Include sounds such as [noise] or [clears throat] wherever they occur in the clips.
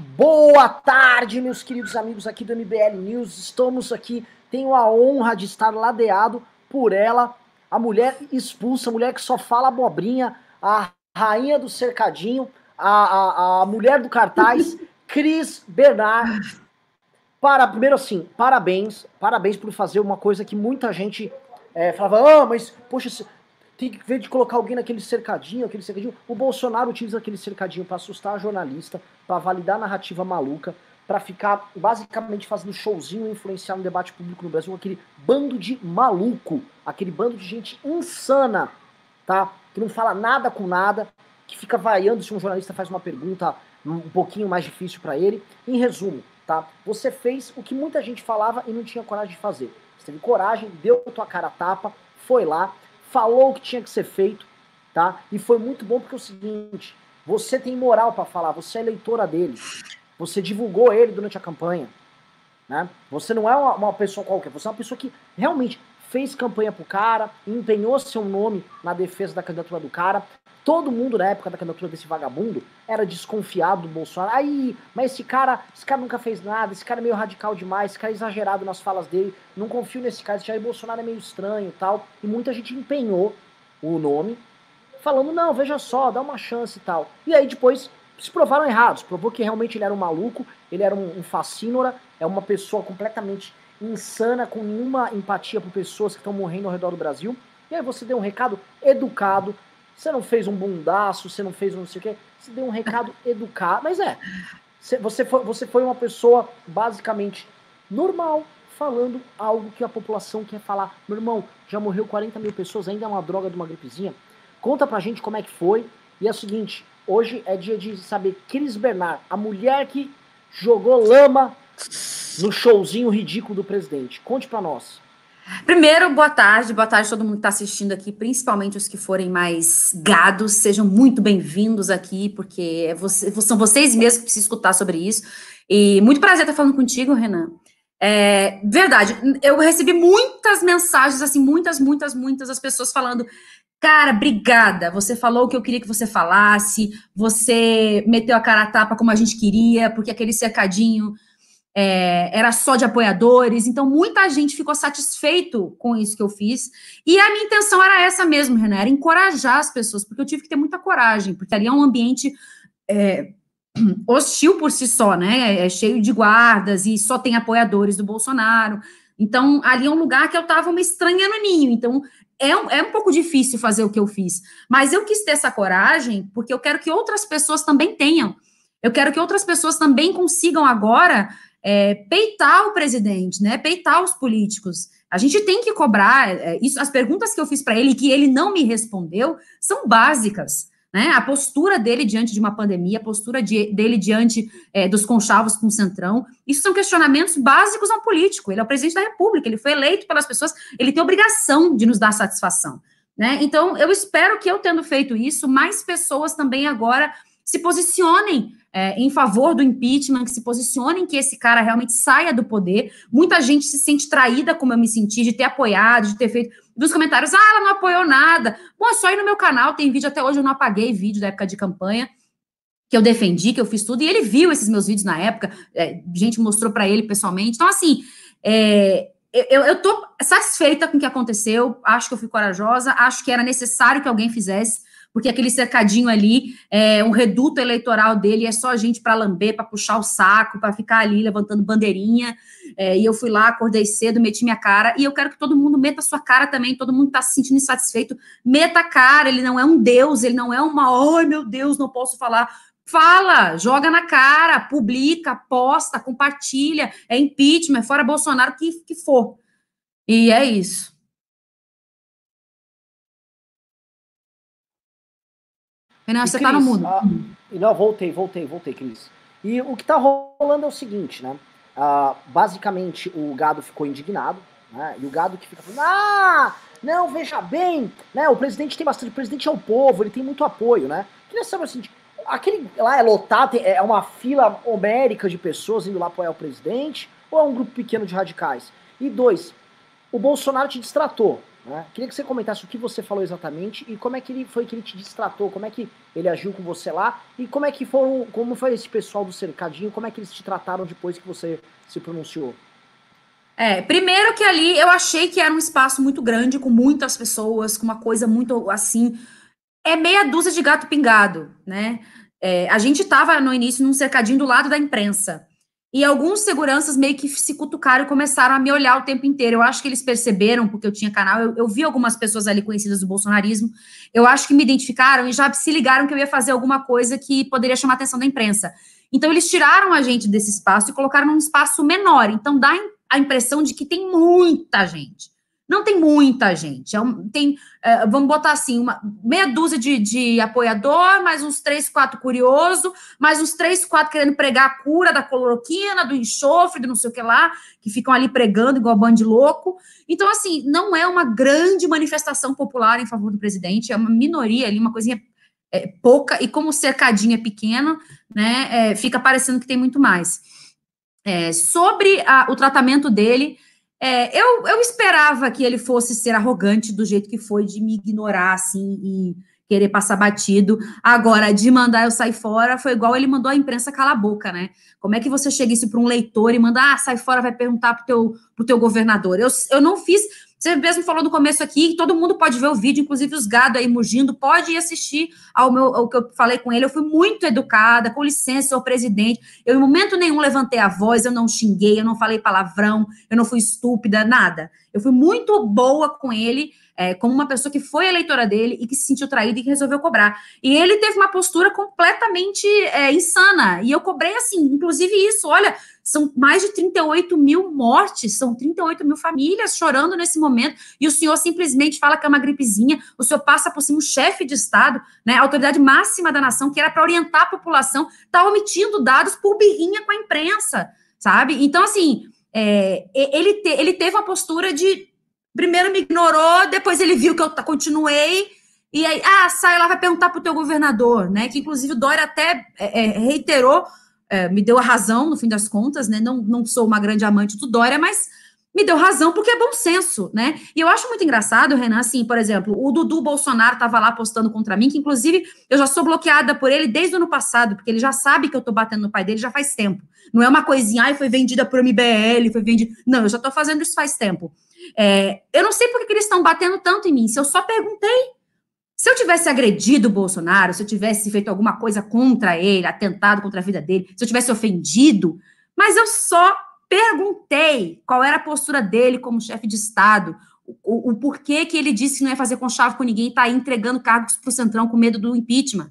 Boa tarde, meus queridos amigos aqui do MBL News. Estamos aqui, tenho a honra de estar ladeado por ela, a mulher expulsa, a mulher que só fala abobrinha, a rainha do cercadinho, a, a, a mulher do cartaz, [laughs] Cris Bernard. Para, primeiro assim, parabéns, parabéns por fazer uma coisa que muita gente é, falava, ah, mas, poxa, tem que ver de colocar alguém naquele cercadinho, aquele cercadinho. O Bolsonaro utiliza aquele cercadinho para assustar a jornalista, para validar a narrativa maluca, para ficar basicamente fazendo showzinho e influenciar no debate público no Brasil, aquele bando de maluco, aquele bando de gente insana, tá? Que não fala nada com nada, que fica vaiando se um jornalista faz uma pergunta um pouquinho mais difícil para ele. Em resumo, tá? Você fez o que muita gente falava e não tinha coragem de fazer. Você teve coragem, deu tua cara a tapa, foi lá, falou o que tinha que ser feito, tá? E foi muito bom porque é o seguinte, você tem moral para falar, você é eleitora dele. Você divulgou ele durante a campanha, né? Você não é uma, uma pessoa qualquer, você é uma pessoa que realmente fez campanha pro cara, empenhou seu nome na defesa da candidatura do cara. Todo mundo na época da candidatura desse vagabundo era desconfiado do Bolsonaro. Aí, mas esse cara, esse cara nunca fez nada, esse cara é meio radical demais, esse cara é exagerado nas falas dele, não confio nesse cara, esse Jair Bolsonaro é meio estranho tal. E muita gente empenhou o nome, falando, não, veja só, dá uma chance e tal. E aí depois se provaram errados, provou que realmente ele era um maluco, ele era um, um fascínora, é uma pessoa completamente insana, com nenhuma empatia por pessoas que estão morrendo ao redor do Brasil. E aí você deu um recado educado, você não fez um bundaço, você não fez um não sei o quê, você deu um recado [laughs] educado. Mas é, você foi, você foi uma pessoa basicamente normal, falando algo que a população quer falar. Meu irmão, já morreu 40 mil pessoas, ainda é uma droga de uma gripezinha. Conta pra gente como é que foi. E é o seguinte, hoje é dia de saber Cris Bernard, a mulher que jogou lama no showzinho ridículo do presidente. Conte para nós. Primeiro, boa tarde, boa tarde a todo mundo que está assistindo aqui, principalmente os que forem mais gados, sejam muito bem-vindos aqui, porque é você, são vocês mesmos que precisam escutar sobre isso. E muito prazer estar falando contigo, Renan. É, verdade, eu recebi muitas mensagens, assim, muitas, muitas, muitas, as pessoas falando, cara, obrigada, você falou o que eu queria que você falasse, você meteu a cara a tapa como a gente queria, porque aquele cercadinho é, era só de apoiadores, então muita gente ficou satisfeito com isso que eu fiz. E a minha intenção era essa mesmo, Renan, era encorajar as pessoas, porque eu tive que ter muita coragem, porque ali é um ambiente é, [clears throat] hostil por si só, né? É cheio de guardas e só tem apoiadores do Bolsonaro. Então, ali é um lugar que eu estava uma estranha no ninho. Então, é um, é um pouco difícil fazer o que eu fiz. Mas eu quis ter essa coragem porque eu quero que outras pessoas também tenham. Eu quero que outras pessoas também consigam agora é, peitar o presidente, né? Peitar os políticos. A gente tem que cobrar é, isso. As perguntas que eu fiz para ele que ele não me respondeu são básicas. Né? A postura dele diante de uma pandemia, a postura de, dele diante é, dos conchavos com o Centrão, isso são questionamentos básicos ao político. Ele é o presidente da República, ele foi eleito pelas pessoas, ele tem obrigação de nos dar satisfação. Né? Então, eu espero que eu tendo feito isso, mais pessoas também agora se posicionem é, em favor do impeachment, que se posicionem que esse cara realmente saia do poder. Muita gente se sente traída, como eu me senti, de ter apoiado, de ter feito. Dos comentários, ah, ela não apoiou nada. Bom, é só ir no meu canal, tem vídeo até hoje, eu não apaguei vídeo da época de campanha que eu defendi, que eu fiz tudo, e ele viu esses meus vídeos na época, é, gente mostrou para ele pessoalmente. Então, assim, é, eu, eu tô satisfeita com o que aconteceu, acho que eu fui corajosa, acho que era necessário que alguém fizesse porque aquele cercadinho ali, é, um reduto eleitoral dele é só gente para lamber, para puxar o saco, para ficar ali levantando bandeirinha. É, e eu fui lá, acordei cedo, meti minha cara, e eu quero que todo mundo meta sua cara também, todo mundo está se sentindo insatisfeito, meta a cara, ele não é um deus, ele não é uma, ai meu Deus, não posso falar. Fala, joga na cara, publica, posta, compartilha, é impeachment, é fora Bolsonaro, que, que for. E é isso. Renan, você está no mundo. Ah, não, voltei, voltei, voltei, Cris. E o que está rolando é o seguinte, né? Ah, basicamente, o gado ficou indignado, né? E o gado que fica falando, ah, não, veja bem, né? O presidente tem bastante, o presidente é o povo, ele tem muito apoio, né? Queria saber assim, aquele lá é lotado, é uma fila homérica de pessoas indo lá apoiar o presidente, ou é um grupo pequeno de radicais? E dois, o Bolsonaro te distratou. Né? Queria que você comentasse o que você falou exatamente e como é que ele foi que ele te distratou, como é que ele agiu com você lá e como é que foram, como foi esse pessoal do cercadinho, como é que eles te trataram depois que você se pronunciou? É, primeiro que ali eu achei que era um espaço muito grande, com muitas pessoas, com uma coisa muito assim. É meia dúzia de gato pingado, né? É, a gente estava no início num cercadinho do lado da imprensa. E alguns seguranças meio que se cutucaram e começaram a me olhar o tempo inteiro. Eu acho que eles perceberam, porque eu tinha canal, eu, eu, vi algumas pessoas ali conhecidas do bolsonarismo. Eu acho que me identificaram e já se ligaram que eu ia fazer alguma coisa que poderia chamar a atenção da imprensa. Então, eles tiraram a gente desse espaço e colocaram num espaço menor. Então, dá a impressão de que tem muita gente. Não tem muita gente. É um, tem, é, vamos botar assim, uma meia dúzia de, de apoiador, mais uns três, quatro curioso, mais uns três, quatro querendo pregar a cura da cloroquina, do enxofre, do não sei o que lá, que ficam ali pregando igual bando de louco. Então, assim, não é uma grande manifestação popular em favor do presidente, é uma minoria ali, uma coisinha é, pouca, e como o cercadinho é pequeno, né, é, fica parecendo que tem muito mais. É, sobre a, o tratamento dele, é, eu, eu esperava que ele fosse ser arrogante do jeito que foi, de me ignorar, assim, e querer passar batido. Agora, de mandar eu sair fora, foi igual ele mandou a imprensa calar a boca, né? Como é que você chega isso para um leitor e manda, ah, sai fora, vai perguntar pro teu, pro teu governador? Eu, eu não fiz você mesmo falou no começo aqui, todo mundo pode ver o vídeo, inclusive os gado aí mugindo, pode ir assistir ao meu ao que eu falei com ele. Eu fui muito educada, com licença, senhor presidente. Eu, em momento nenhum, levantei a voz, eu não xinguei, eu não falei palavrão, eu não fui estúpida, nada. Eu fui muito boa com ele, é, como uma pessoa que foi eleitora dele e que se sentiu traída e que resolveu cobrar. E ele teve uma postura completamente é, insana. E eu cobrei assim, inclusive isso. Olha, são mais de 38 mil mortes, são 38 mil famílias chorando nesse momento, e o senhor simplesmente fala que é uma gripezinha, o senhor passa por cima um chefe de Estado, né, a autoridade máxima da nação, que era para orientar a população, está omitindo dados por birrinha com a imprensa, sabe? Então, assim, é, ele, te, ele teve uma postura de. Primeiro me ignorou, depois ele viu que eu continuei, e aí, ah, sai lá, vai perguntar para o teu governador, né? Que inclusive o Dória até é, é reiterou é, me deu a razão, no fim das contas, né? Não, não sou uma grande amante do Dória, mas me deu razão porque é bom senso, né? E eu acho muito engraçado, Renan, assim, por exemplo, o Dudu Bolsonaro estava lá postando contra mim, que inclusive eu já sou bloqueada por ele desde o ano passado, porque ele já sabe que eu tô batendo no pai dele já faz tempo. Não é uma coisinha, ai, foi vendida por MBL, foi vendida. Não, eu já tô fazendo isso faz tempo. É, eu não sei por que eles estão batendo tanto em mim, se eu só perguntei se eu tivesse agredido o Bolsonaro, se eu tivesse feito alguma coisa contra ele, atentado contra a vida dele, se eu tivesse ofendido, mas eu só perguntei qual era a postura dele como chefe de Estado, o, o, porquê que ele disse que não ia fazer conchave com ninguém e está aí entregando cargos para o Centrão com medo do impeachment.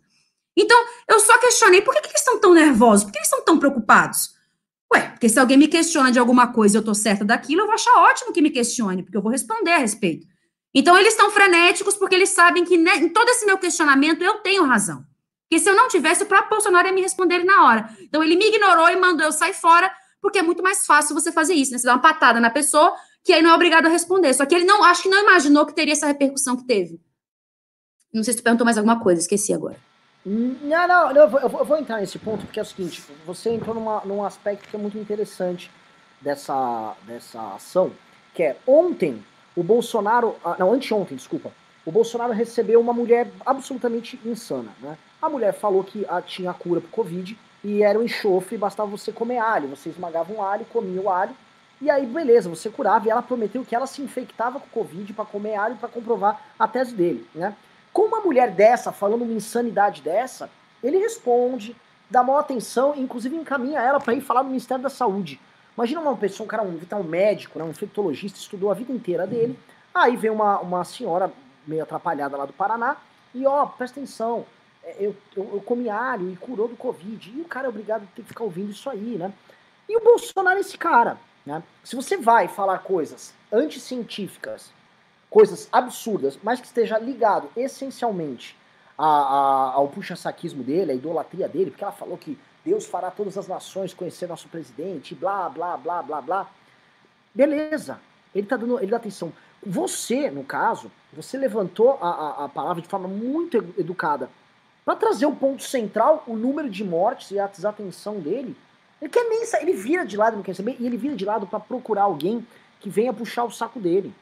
Então, eu só questionei por que, que eles estão tão nervosos, por que eles estão tão preocupados? Ué, porque se alguém me questiona de alguma coisa e eu estou certa daquilo, eu vou achar ótimo que me questione, porque eu vou responder a respeito. Então, eles estão frenéticos porque eles sabem que né, em todo esse meu questionamento eu tenho razão. Porque se eu não tivesse, o próprio Bolsonaro ia me responder na hora. Então, ele me ignorou e mandou eu sair fora, porque é muito mais fácil você fazer isso, né? Você dá uma patada na pessoa, que aí não é obrigado a responder. Só que ele não, acho que não imaginou que teria essa repercussão que teve. Não sei se tu perguntou mais alguma coisa, esqueci agora. Não, não, eu, vou, eu vou entrar nesse ponto, porque é o seguinte, você entrou numa, num aspecto que é muito interessante dessa, dessa ação, que é ontem o Bolsonaro, ah, não, anteontem, desculpa, o Bolsonaro recebeu uma mulher absolutamente insana, né? A mulher falou que a, tinha cura pro Covid e era o um enxofre, bastava você comer alho, você esmagava um alho, comia o alho, e aí beleza, você curava, e ela prometeu que ela se infectava com Covid para comer alho para comprovar a tese dele, né? Com uma mulher dessa, falando uma insanidade dessa, ele responde, dá maior atenção e inclusive encaminha ela para ir falar no Ministério da Saúde. Imagina uma pessoa, um cara, um, um médico, né, um infectologista, estudou a vida inteira dele. Aí vem uma, uma senhora meio atrapalhada lá do Paraná e, ó, presta atenção, é, eu, eu, eu comi alho e curou do Covid. E o cara é obrigado a ter que ficar ouvindo isso aí, né? E o Bolsonaro é esse cara, né? Se você vai falar coisas anticientíficas, coisas absurdas, mas que esteja ligado essencialmente a, a, ao puxa-saquismo dele, à idolatria dele, porque ela falou que Deus fará todas as nações conhecer nosso presidente, blá, blá, blá, blá, blá. Beleza, ele tá dando, ele dá atenção. Você, no caso, você levantou a, a, a palavra de forma muito educada para trazer o ponto central, o número de mortes e a desatenção dele. Ele quer nem ele vira de lado, não quer saber, e ele vira de lado para procurar alguém que venha puxar o saco dele.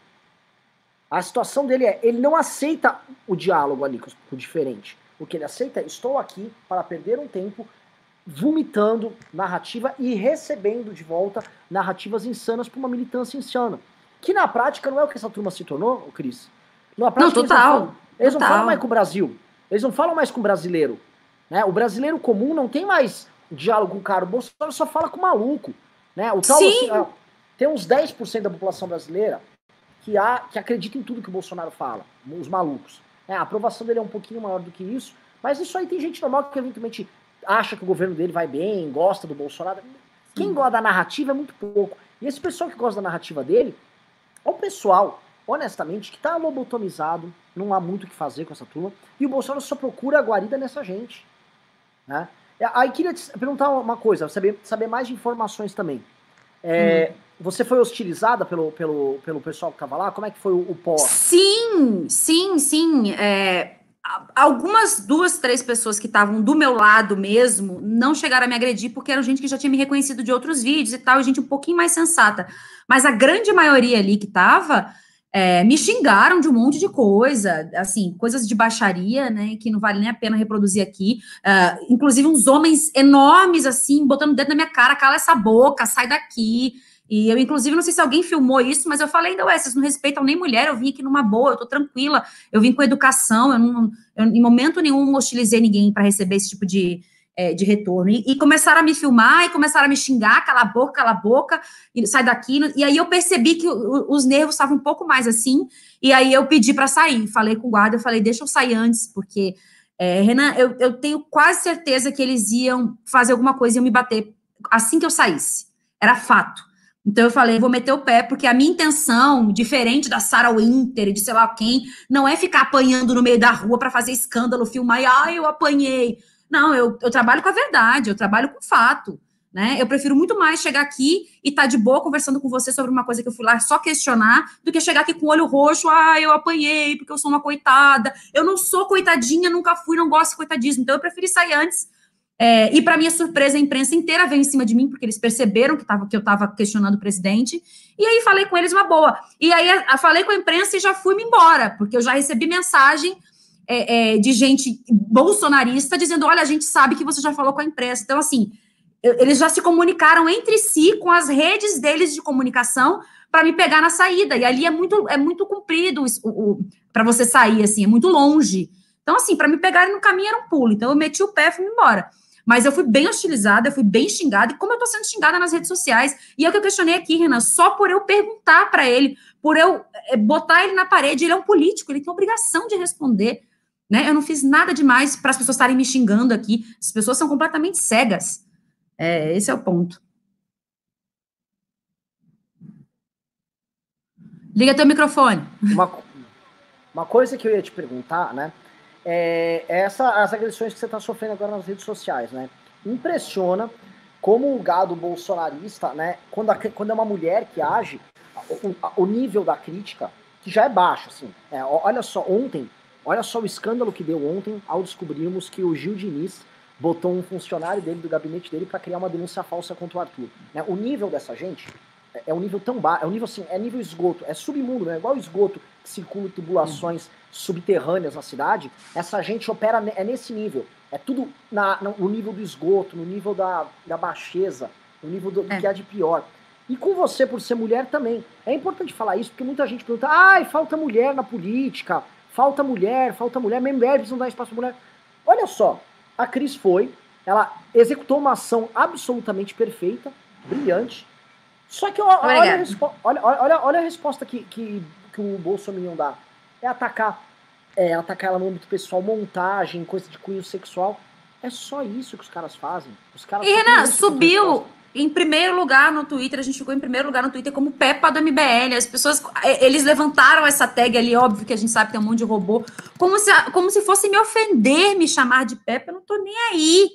A situação dele é, ele não aceita o diálogo ali com o diferente. O que ele aceita é, estou aqui para perder um tempo vomitando narrativa e recebendo de volta narrativas insanas para uma militância insana. Que na prática não é o que essa turma se tornou, Cris? Na prática, não, total. Eles, não falam, eles total. não falam mais com o Brasil. Eles não falam mais com o brasileiro. Né? O brasileiro comum não tem mais diálogo com o cara. O Bolsonaro só fala com o maluco. Né? O tal, Sim. Assim, tem uns 10% da população brasileira que, há, que acredita em tudo que o Bolsonaro fala. Os malucos. É, a aprovação dele é um pouquinho maior do que isso. Mas isso aí tem gente normal que eventualmente acha que o governo dele vai bem, gosta do Bolsonaro. Quem gosta da narrativa é muito pouco. E esse pessoal que gosta da narrativa dele é o pessoal, honestamente, que tá lobotomizado, não há muito o que fazer com essa turma, e o Bolsonaro só procura a guarida nessa gente. Né? Aí queria te perguntar uma coisa, saber, saber mais de informações também. É, hum. Você foi hostilizada pelo, pelo, pelo pessoal que estava lá? Como é que foi o, o pós? Sim, sim, sim. É, algumas duas, três pessoas que estavam do meu lado mesmo não chegaram a me agredir porque eram gente que já tinha me reconhecido de outros vídeos e tal, e gente um pouquinho mais sensata. Mas a grande maioria ali que estava é, me xingaram de um monte de coisa, assim, coisas de baixaria, né, que não vale nem a pena reproduzir aqui. Uh, inclusive uns homens enormes, assim, botando o dedo na minha cara, cala essa boca, sai daqui. E eu, inclusive, não sei se alguém filmou isso, mas eu falei ainda, ué, vocês não respeitam nem mulher, eu vim aqui numa boa, eu tô tranquila, eu vim com educação, eu, não, eu em momento nenhum hostilizei ninguém para receber esse tipo de, é, de retorno. E, e, começaram a me filmar e começaram a me xingar, cala a boca, cala a boca, e sai daqui. E aí eu percebi que o, os nervos estavam um pouco mais assim, e aí eu pedi para sair. Falei com o guarda, eu falei, deixa eu sair antes, porque, é, Renan, eu, eu tenho quase certeza que eles iam fazer alguma coisa, iam me bater assim que eu saísse. Era fato. Então eu falei, vou meter o pé, porque a minha intenção, diferente da Sarah Winter e de sei lá quem, não é ficar apanhando no meio da rua para fazer escândalo, filmar e, ah, eu apanhei. Não, eu, eu trabalho com a verdade, eu trabalho com fato. Né? Eu prefiro muito mais chegar aqui e estar tá de boa conversando com você sobre uma coisa que eu fui lá só questionar, do que chegar aqui com o olho roxo, ah, eu apanhei porque eu sou uma coitada. Eu não sou coitadinha, nunca fui, não gosto de coitadismo. Então eu preferi sair antes é, e, para minha surpresa, a imprensa inteira veio em cima de mim, porque eles perceberam que, tava, que eu estava questionando o presidente. E aí falei com eles uma boa. E aí a, a, falei com a imprensa e já fui-me embora, porque eu já recebi mensagem é, é, de gente bolsonarista dizendo: olha, a gente sabe que você já falou com a imprensa. Então, assim, eles já se comunicaram entre si com as redes deles de comunicação para me pegar na saída. E ali é muito, é muito comprido para você sair, assim, é muito longe. Então, assim, para me pegarem no caminho era um pulo. Então, eu meti o pé e fui embora. Mas eu fui bem hostilizada, eu fui bem xingada, e como eu tô sendo xingada nas redes sociais. E é o que eu questionei aqui, Renan, só por eu perguntar para ele, por eu é, botar ele na parede, ele é um político, ele tem obrigação de responder. Né? Eu não fiz nada demais para as pessoas estarem me xingando aqui. As pessoas são completamente cegas. É, esse é o ponto. Liga teu microfone. Uma, uma coisa que eu ia te perguntar, né? É, essa, as agressões que você está sofrendo agora nas redes sociais, né? Impressiona como o gado bolsonarista, né? Quando, a, quando é uma mulher que age, o, o, nível da crítica, que já é baixo, assim. É, olha só, ontem, olha só o escândalo que deu ontem ao descobrirmos que o Gil Diniz botou um funcionário dele, do gabinete dele, para criar uma denúncia falsa contra o Arthur. Né? O nível dessa gente é, é um nível tão baixo, é um nível assim, é nível esgoto, é submundo, né? Igual o esgoto que circula tubulações subterrâneas na cidade, essa gente opera é nesse nível. É tudo na, no nível do esgoto, no nível da, da baixeza, no nível do, é. que há de pior. E com você, por ser mulher, também. É importante falar isso, porque muita gente pergunta: ai, falta mulher na política, falta mulher, falta mulher, mulher não dar espaço para mulher. Olha só, a Cris foi, ela executou uma ação absolutamente perfeita, brilhante. Só que olha, olha, olha, olha, olha a resposta que, que, que o Bolsonaro dá. É atacar é, atacar ela no âmbito pessoal, montagem, coisa de cunho sexual. É só isso que os caras fazem. Os caras e Renan, subiu em primeiro lugar no Twitter, a gente ficou em primeiro lugar no Twitter como Peppa do MBL. As pessoas, é, eles levantaram essa tag ali, óbvio que a gente sabe que tem um monte de robô, como se, como se fosse me ofender me chamar de Peppa, eu não tô nem aí.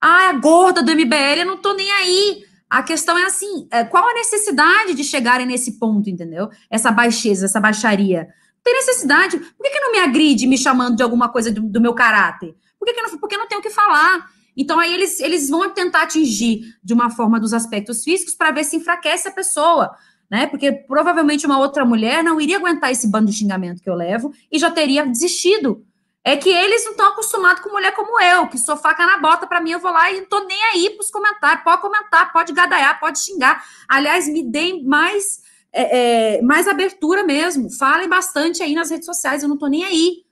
Ah, a gorda do MBL, eu não tô nem aí. A questão é assim, é, qual a necessidade de chegarem nesse ponto, entendeu? Essa baixeza, essa baixaria tem necessidade. Por que, que não me agride me chamando de alguma coisa do, do meu caráter? Por que, que não, porque não tenho o que falar? Então, aí eles, eles vão tentar atingir de uma forma dos aspectos físicos para ver se enfraquece a pessoa. né? Porque provavelmente uma outra mulher não iria aguentar esse bando de xingamento que eu levo e já teria desistido. É que eles não estão acostumados com mulher como eu, que sou faca na bota, para mim eu vou lá e não tô nem aí pros comentários. Pode comentar, pode gadaiar, pode xingar. Aliás, me deem mais, é, é, mais abertura mesmo. Falem bastante aí nas redes sociais, eu não tô nem aí.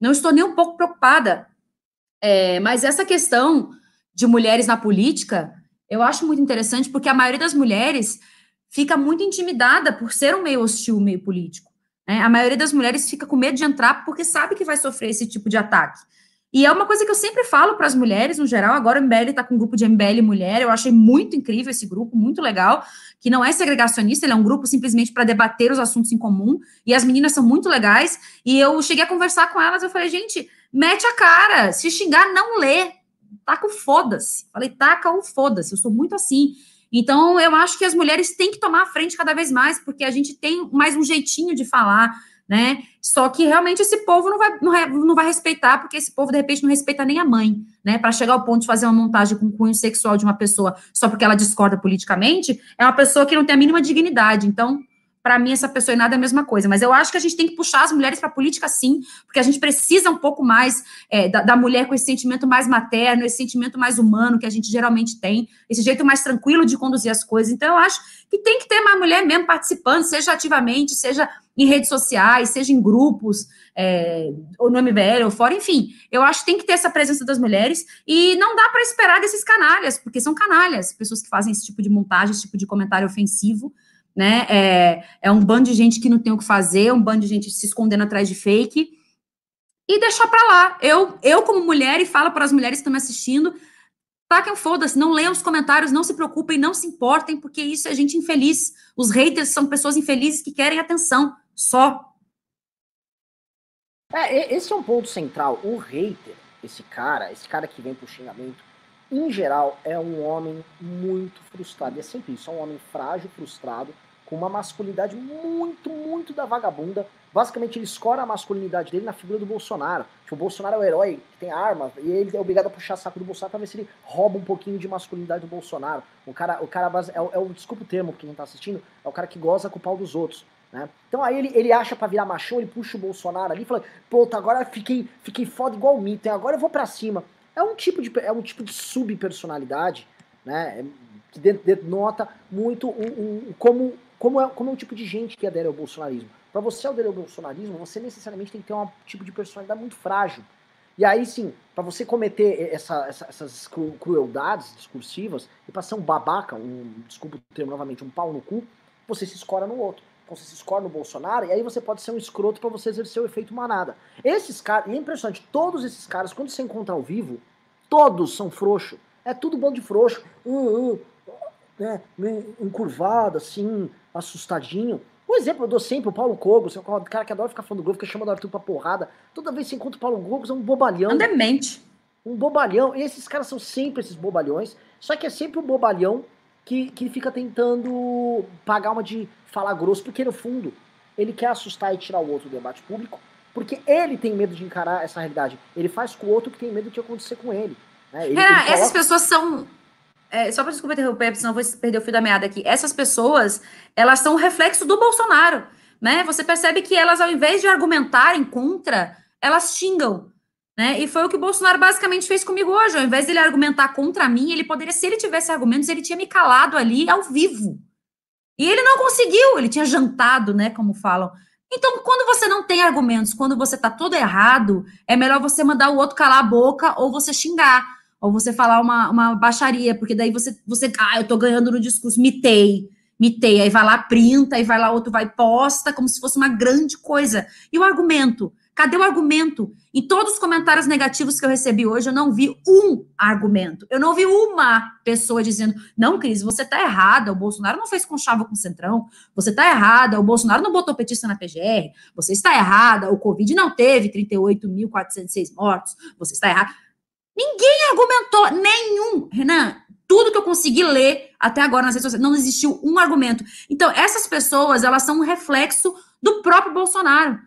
Não estou nem um pouco preocupada. É, mas essa questão de mulheres na política, eu acho muito interessante, porque a maioria das mulheres fica muito intimidada por ser um meio hostil, meio político. Né? A maioria das mulheres fica com medo de entrar porque sabe que vai sofrer esse tipo de ataque. E é uma coisa que eu sempre falo para as mulheres, no geral. Agora o MBL está com um grupo de MBL Mulher. Eu achei muito incrível esse grupo, muito legal. Que não é segregacionista, ele é um grupo simplesmente para debater os assuntos em comum. E as meninas são muito legais. E eu cheguei a conversar com elas. Eu falei, gente, mete a cara. Se xingar, não lê. Taca o foda-se. Falei, taca o foda-se. Eu sou muito assim. Então, eu acho que as mulheres têm que tomar a frente cada vez mais, porque a gente tem mais um jeitinho de falar, né? Só que realmente esse povo não vai, não, não vai respeitar, porque esse povo, de repente, não respeita nem a mãe, né? Para chegar ao ponto de fazer uma montagem com cunho sexual de uma pessoa só porque ela discorda politicamente, é uma pessoa que não tem a mínima dignidade. Então, para mim, essa pessoa e nada é a mesma coisa. Mas eu acho que a gente tem que puxar as mulheres para a política, sim, porque a gente precisa um pouco mais é, da, da, mulher com esse sentimento mais materno, esse sentimento mais humano que a gente geralmente tem, esse jeito mais tranquilo de conduzir as coisas. Então, eu acho que tem que ter mais mulher mesmo participando, seja ativamente, seja em redes sociais, seja em grupos, é, ou no MBL, ou fora, enfim. Eu acho que tem que ter essa presença das mulheres e não dá para esperar desses canalhas, porque são canalhas, pessoas que fazem esse tipo de montagem, esse tipo de comentário ofensivo né? É, é um bando de gente que não tem o que fazer, um bando de gente se escondendo atrás de fake e deixar para lá. Eu, eu como mulher e falo para as mulheres que estão me assistindo, taquem foda-se, não leiam os comentários, não se preocupem, não se importem, porque isso é gente infeliz. Os haters são pessoas infelizes que querem atenção, só. É, esse é um ponto central. O hater, esse cara, esse cara que vem pro xingamento, em geral, é um homem muito frustrado. E é sempre isso, é um homem frágil, frustrado, com uma masculinidade muito, muito da vagabunda. Basicamente, ele escora a masculinidade dele na figura do Bolsonaro. Tipo, o Bolsonaro é o herói que tem arma, e ele é obrigado a puxar saco do Bolsonaro pra ver se ele rouba um pouquinho de masculinidade do Bolsonaro. O cara, o cara é, o, é o desculpa o termo que quem tá assistindo, é o cara que goza com o pau dos outros. Né? Então aí ele, ele acha para virar machão, ele puxa o Bolsonaro ali e fala, pô, agora fiquei, fiquei foda igual o mito, agora eu vou pra cima. É um tipo de, é um tipo de subpersonalidade, né? Que denota muito um, um, como, como, é, como é um tipo de gente que adere ao bolsonarismo. Para você aderir ao bolsonarismo, você necessariamente tem que ter um tipo de personalidade muito frágil. E aí sim, para você cometer essa, essa, essas crueldades discursivas e para ser um babaca, um, desculpa o termo novamente, um pau no cu, você se escora no outro. Você se escora no Bolsonaro e aí você pode ser um escroto para você exercer o efeito manada. Esses caras, e é impressionante, todos esses caras, quando você encontra ao vivo, todos são frouxos. É tudo bando de frouxo. Uh, uh, né, encurvado, assim, assustadinho. Um exemplo eu dou sempre, o Paulo Cogos, é um cara que adora ficar falando do Globo, que chama do Arthur pra porrada. Toda vez que você encontra o Paulo Cogos, é um bobalhão. Um demente. Um bobalhão. E esses caras são sempre esses bobalhões. Só que é sempre o um bobalhão que, que fica tentando pagar uma de falar grosso, porque no fundo ele quer assustar e tirar o outro do debate público, porque ele tem medo de encarar essa realidade. Ele faz com o outro que tem medo de acontecer com ele. Né? ele, ele coloca... essas pessoas são. É, só para desculpa interromper, senão vou perder o fio da meada aqui. Essas pessoas, elas são o reflexo do Bolsonaro. Né? Você percebe que elas, ao invés de argumentarem contra, elas xingam. Né? E foi o que o Bolsonaro basicamente fez comigo hoje. Ao invés dele argumentar contra mim, ele poderia, se ele tivesse argumentos, ele tinha me calado ali ao vivo. E ele não conseguiu, ele tinha jantado, né? Como falam. Então, quando você não tem argumentos, quando você tá todo errado, é melhor você mandar o outro calar a boca ou você xingar, ou você falar uma, uma baixaria, porque daí você, você, ah, eu tô ganhando no discurso, mitei, mitei, aí vai lá, printa, aí vai lá, outro vai posta, como se fosse uma grande coisa. E o argumento? Cadê o argumento? Em todos os comentários negativos que eu recebi hoje, eu não vi um argumento. Eu não vi uma pessoa dizendo: não, Cris, você está errada. O Bolsonaro não fez conchava com o Centrão. Você está errada. O Bolsonaro não botou petista na PGR. Você está errada. O Covid não teve 38.406 mortos. Você está errada. Ninguém argumentou, nenhum. Renan, tudo que eu consegui ler até agora nas redes sociais, não existiu um argumento. Então, essas pessoas, elas são um reflexo do próprio Bolsonaro.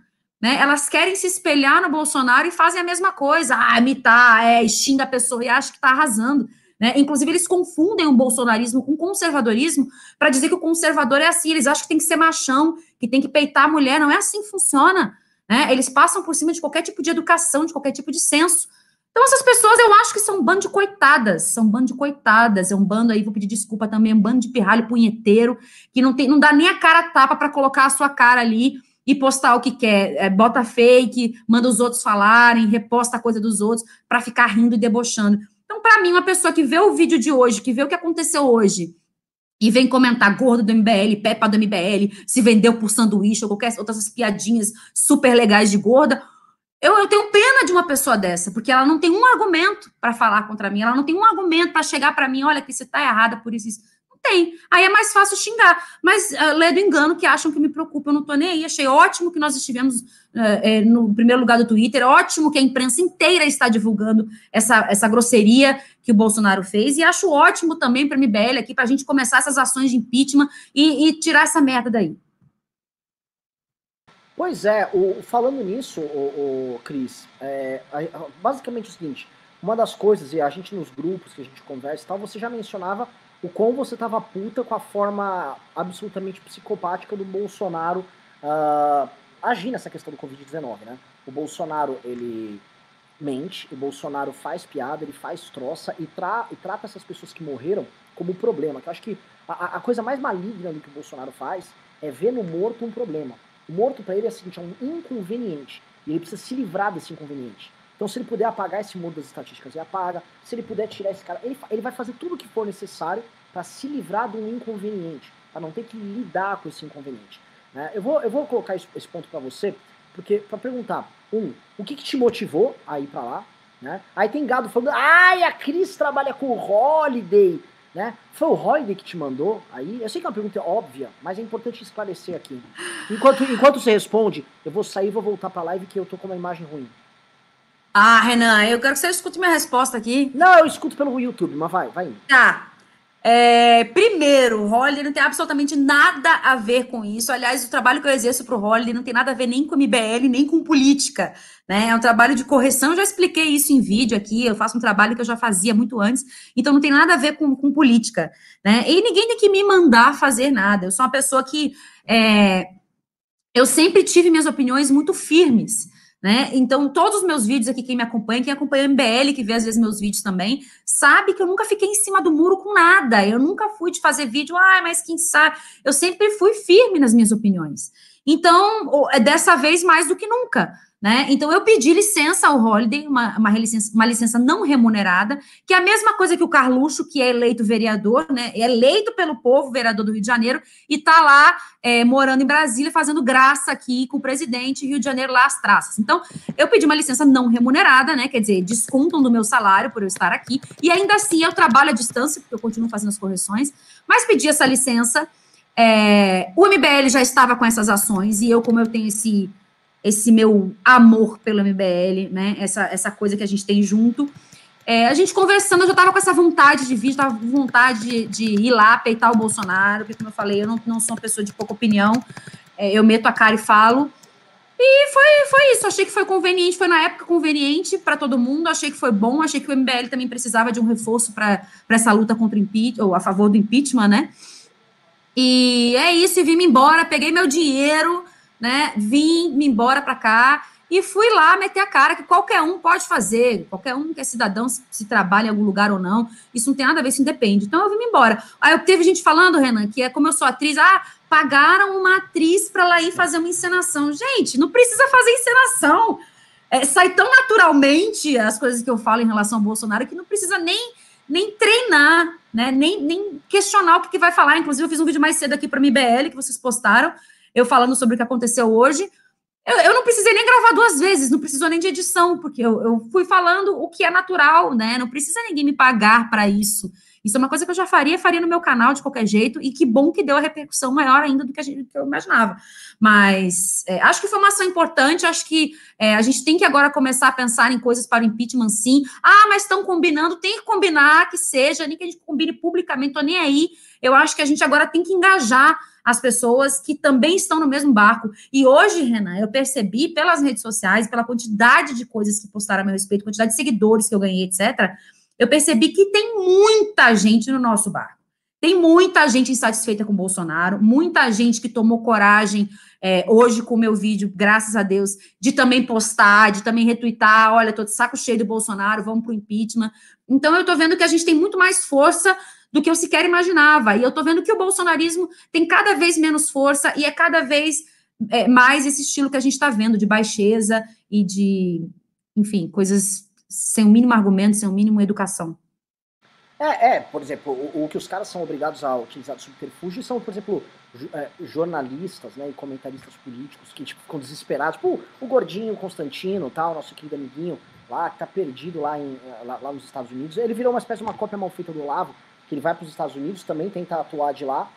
Né? Elas querem se espelhar no Bolsonaro e fazem a mesma coisa. Ah, imitar, é, xinga a pessoa e acha que está arrasando. Né? Inclusive, eles confundem o bolsonarismo com o conservadorismo para dizer que o conservador é assim. Eles acham que tem que ser machão, que tem que peitar a mulher. Não é assim que funciona. Né? Eles passam por cima de qualquer tipo de educação, de qualquer tipo de senso. Então, essas pessoas eu acho que são um bando de coitadas, são um bando de coitadas, é um bando aí, vou pedir desculpa também, um bando de pirralho punheteiro, que não, tem, não dá nem a cara tapa para colocar a sua cara ali e postar o que quer, é, bota fake, manda os outros falarem, reposta a coisa dos outros para ficar rindo e debochando. Então, para mim, uma pessoa que vê o vídeo de hoje, que vê o que aconteceu hoje, e vem comentar gordo do MBL, Peppa do MBL, se vendeu por sanduíche ou qualquer outras piadinhas super legais de gorda, eu, eu, tenho pena de uma pessoa dessa, porque ela não tem um argumento para falar contra mim, ela não tem um argumento para chegar para mim, olha, que você está errada por isso, isso. Tem. Aí é mais fácil xingar. Mas uh, lê do engano que acham que me preocupa, eu não estou nem aí. Achei ótimo que nós estivemos uh, no primeiro lugar do Twitter, ótimo que a imprensa inteira está divulgando essa, essa grosseria que o Bolsonaro fez, e acho ótimo também para a MBL aqui, para a gente começar essas ações de impeachment e, e tirar essa merda daí. Pois é, o, falando nisso, o, o Cris, é, basicamente é o seguinte, uma das coisas, e a gente nos grupos que a gente conversa e tal, você já mencionava o quão você tava puta com a forma absolutamente psicopática do Bolsonaro uh, agir nessa questão do Covid-19, né? O Bolsonaro, ele mente, o Bolsonaro faz piada, ele faz troça e, tra e trata essas pessoas que morreram como problema. Que eu acho que a, a coisa mais maligna do que o Bolsonaro faz é ver no morto um problema. O morto para ele é, assim, é um inconveniente. E ele precisa se livrar desse inconveniente. Então, se ele puder apagar esse morto das estatísticas, ele apaga. Se ele puder tirar esse cara, ele, ele vai fazer tudo o que for necessário para se livrar de um inconveniente, para não ter que lidar com esse inconveniente. Né? Eu, vou, eu vou colocar esse, esse ponto para você, porque para perguntar, um, o que, que te motivou a ir para lá? Né? Aí tem gado falando, ai, a Cris trabalha com o Holiday. Né? Foi o Holiday que te mandou aí? Eu sei que é uma pergunta óbvia, mas é importante esclarecer aqui. Enquanto, enquanto você responde, eu vou sair e vou voltar pra live que eu tô com uma imagem ruim. Ah, Renan, eu quero que você escute minha resposta aqui. Não, eu escuto pelo YouTube, mas vai, vai. Tá. É, primeiro, o Holiday não tem absolutamente nada a ver com isso. Aliás, o trabalho que eu exerço para o Holiday não tem nada a ver nem com MBL, nem com política. Né? É um trabalho de correção, eu já expliquei isso em vídeo aqui, eu faço um trabalho que eu já fazia muito antes, então não tem nada a ver com, com política. Né? E ninguém tem que me mandar fazer nada. Eu sou uma pessoa que é, eu sempre tive minhas opiniões muito firmes. Né? Então, todos os meus vídeos aqui, quem me acompanha, quem acompanha o MBL, que vê às vezes meus vídeos também, sabe que eu nunca fiquei em cima do muro com nada. Eu nunca fui de fazer vídeo, ah, mas quem sabe? Eu sempre fui firme nas minhas opiniões. Então, é dessa vez mais do que nunca. Né? Então, eu pedi licença ao Holiday, uma, uma, licença, uma licença não remunerada, que é a mesma coisa que o Carluxo, que é eleito vereador, né? é eleito pelo povo, vereador do Rio de Janeiro, e está lá é, morando em Brasília, fazendo graça aqui com o presidente, Rio de Janeiro lá as traças. Então, eu pedi uma licença não remunerada, né? quer dizer, descontam do meu salário por eu estar aqui, e ainda assim eu trabalho à distância, porque eu continuo fazendo as correções, mas pedi essa licença. É, o MBL já estava com essas ações, e eu, como eu tenho esse esse meu amor pelo MBL, né? Essa, essa coisa que a gente tem junto. É, a gente conversando, eu já tava com essa vontade de vir, tava com vontade de, de, ir lá peitar o Bolsonaro, porque, como eu falei, eu não, não sou uma pessoa de pouca opinião, é, eu meto a cara e falo. E foi, foi isso, achei que foi conveniente, foi na época conveniente para todo mundo, achei que foi bom, achei que o MBL também precisava de um reforço para essa luta contra o impeachment, ou a favor do impeachment, né? E é isso, e vim embora, peguei meu dinheiro, né? Vim me embora para cá e fui lá meter a cara que qualquer um pode fazer, qualquer um que é cidadão, se, se, trabalha em algum lugar ou não, isso não tem nada a ver, isso independe. Então eu vim embora. Aí eu teve gente falando, Renan, que é como eu sou atriz, ah, pagaram uma atriz para ela ir fazer uma encenação. Gente, não precisa fazer encenação. É, sai tão naturalmente as coisas que eu falo em relação ao Bolsonaro que não precisa nem, nem treinar, né? Nem, nem questionar o que, que vai falar. Inclusive, eu fiz um vídeo mais cedo aqui para o MBL que vocês postaram eu falando sobre o que aconteceu hoje. Eu, eu, não precisei nem gravar duas vezes, não precisou nem de edição, porque eu, eu fui falando o que é natural, né? Não precisa ninguém me pagar para isso. Isso é uma coisa que eu já faria, faria no meu canal de qualquer jeito, e que bom que deu a repercussão maior ainda do que, gente, que eu imaginava. Mas é, acho que foi uma ação importante, acho que é, a gente tem que agora começar a pensar em coisas para o impeachment, sim. Ah, mas estão combinando, tem que combinar que seja, nem que a gente combine publicamente, tô nem aí. Eu acho que a gente agora tem que engajar as pessoas que também estão no mesmo barco. E hoje, Renan, eu percebi pelas redes sociais, pela quantidade de coisas que postaram a meu respeito, quantidade de seguidores que eu ganhei, etc., eu percebi que tem muita gente no nosso bar. Tem muita gente insatisfeita com Bolsonaro, muita gente que tomou coragem é, hoje com o meu vídeo, graças a Deus, de também postar, de também retweetar, olha, tô de saco cheio do Bolsonaro, vamos pro impeachment. Então eu tô vendo que a gente tem muito mais força do que eu sequer imaginava. E eu tô vendo que o bolsonarismo tem cada vez menos força e é cada vez é, mais esse estilo que a gente está vendo de baixeza e de, enfim, coisas sem o mínimo argumento, sem o mínimo educação. É, é, por exemplo, o, o, que os caras são obrigados a utilizar de subterfúgio são, por exemplo, é, jornalistas né, e comentaristas políticos que tipo, ficam desesperados. Tipo, o Gordinho Constantino, tal, nosso querido amiguinho lá, que tá perdido lá, em, lá, lá nos Estados Unidos. Ele virou uma espécie de uma cópia mal feita do Olavo, que ele vai para os Estados Unidos, também tenta atuar de lá,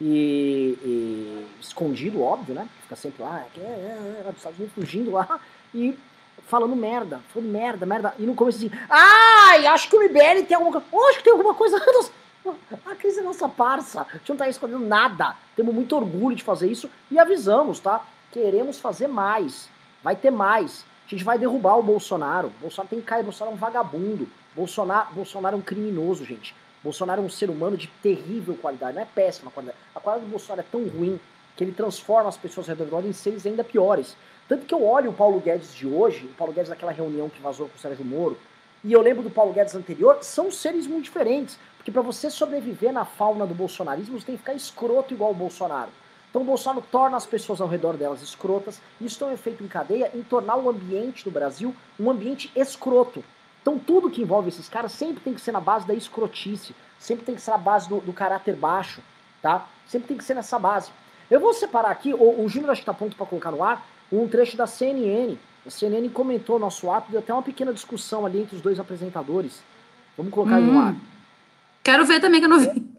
e, e escondido, óbvio, né? Fica sempre lá, é, é, é, dos Estados Unidos fugindo lá, e falando merda, falando merda, merda, e no começo assim, ai, acho que o MBL tem alguma coisa, oh, acho que tem alguma coisa, [laughs] a crise é nossa parça, a gente não tá escondendo nada, temos muito orgulho de fazer isso, e avisamos, tá? Queremos fazer mais, vai ter mais, a gente vai derrubar o Bolsonaro, o Bolsonaro tem que cair, o Bolsonaro é um vagabundo, Bolsonaro, Bolsonaro é um criminoso, gente, Bolsonaro é um ser humano de terrível qualidade, não é péssima qualidade. A qualidade do Bolsonaro é tão ruim que ele transforma as pessoas ao redor em seres ainda piores. Tanto que eu olho o Paulo Guedes de hoje, o Paulo Guedes daquela reunião que vazou com o Sérgio Moro, e eu lembro do Paulo Guedes anterior, são seres muito diferentes. Porque para você sobreviver na fauna do bolsonarismo, você tem que ficar escroto igual o Bolsonaro. Então o Bolsonaro torna as pessoas ao redor delas escrotas, e isso tem um efeito em cadeia em tornar o ambiente do Brasil um ambiente escroto. Então tudo que envolve esses caras sempre tem que ser na base da escrotice, sempre tem que ser na base do, do caráter baixo, tá? Sempre tem que ser nessa base. Eu vou separar aqui, o, o Júnior acho que tá pronto para colocar no ar, um trecho da CNN. A CNN comentou nosso ato, deu até uma pequena discussão ali entre os dois apresentadores. Vamos colocar hum, aí no ar. Quero ver também que eu não vi.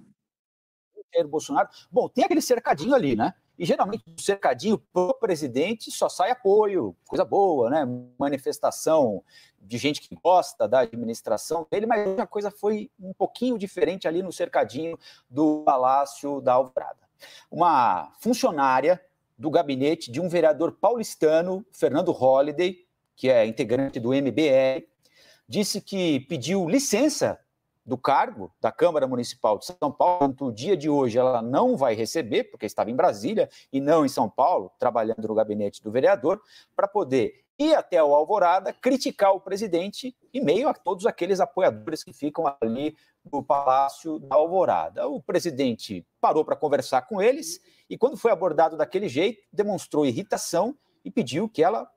Bolsonaro. Bom, tem aquele cercadinho ali, né? E geralmente o cercadinho pro presidente só sai apoio, coisa boa, né? Manifestação de gente que gosta da administração dele, mas a coisa foi um pouquinho diferente ali no cercadinho do Palácio da Alvorada. Uma funcionária do gabinete de um vereador paulistano, Fernando Holliday, que é integrante do MBL, disse que pediu licença do cargo da Câmara Municipal de São Paulo, no dia de hoje ela não vai receber, porque estava em Brasília e não em São Paulo, trabalhando no gabinete do vereador, para poder ir até o Alvorada, criticar o presidente em meio a todos aqueles apoiadores que ficam ali no Palácio da Alvorada. O presidente parou para conversar com eles e, quando foi abordado daquele jeito, demonstrou irritação e pediu que ela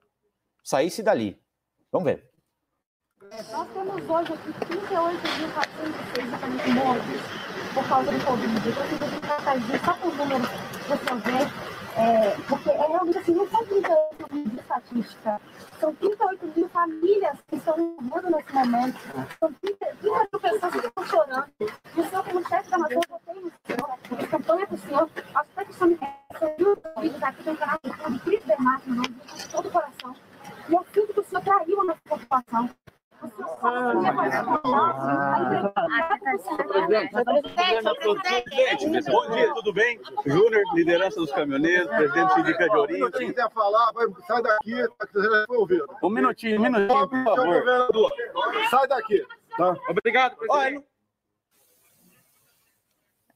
saísse dali. Vamos ver. Nós temos hoje aqui 38.406 mortos por causa do Covid. Eu preciso tratar disso só por números você ver, é, porque é realmente assim, não são 38 mil de estatística, são 38 mil famílias que estão morrendo nesse momento, são 30, 30 mil pessoas que estão chorando. E o senhor, como chefe da nação, eu tenho no senhor, a campanha para o senhor, acho que o senhor me recebeu vídeos aqui, tem um canal de Cris Dermato, de todo o coração. E eu sinto que o senhor traiu a nossa preocupação. Bom dia, tudo bem? Júnior, liderança dos caminhoneiros, presidente do sindicato de Ourinho. Se quiser falar, sai daqui, ouvido. Um minutinho, um minutinho, por favor. Sai daqui. Tá? Obrigado, presidente.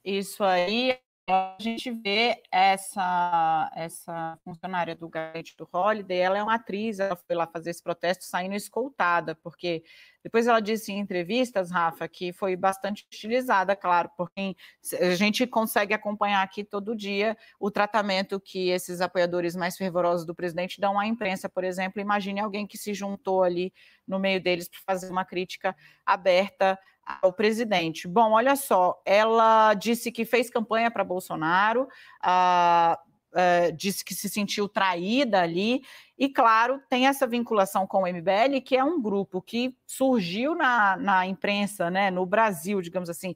Isso aí a gente vê essa essa funcionária do gabinete do Holiday, ela é uma atriz, ela foi lá fazer esse protesto saindo escoltada, porque depois ela disse em entrevistas, Rafa, que foi bastante utilizada, claro, porque a gente consegue acompanhar aqui todo dia o tratamento que esses apoiadores mais fervorosos do presidente dão à imprensa, por exemplo. Imagine alguém que se juntou ali no meio deles para fazer uma crítica aberta ao presidente. Bom, olha só, ela disse que fez campanha para Bolsonaro, uh, uh, disse que se sentiu traída ali, e claro, tem essa vinculação com o MBL, que é um grupo que surgiu na, na imprensa, né, no Brasil, digamos assim,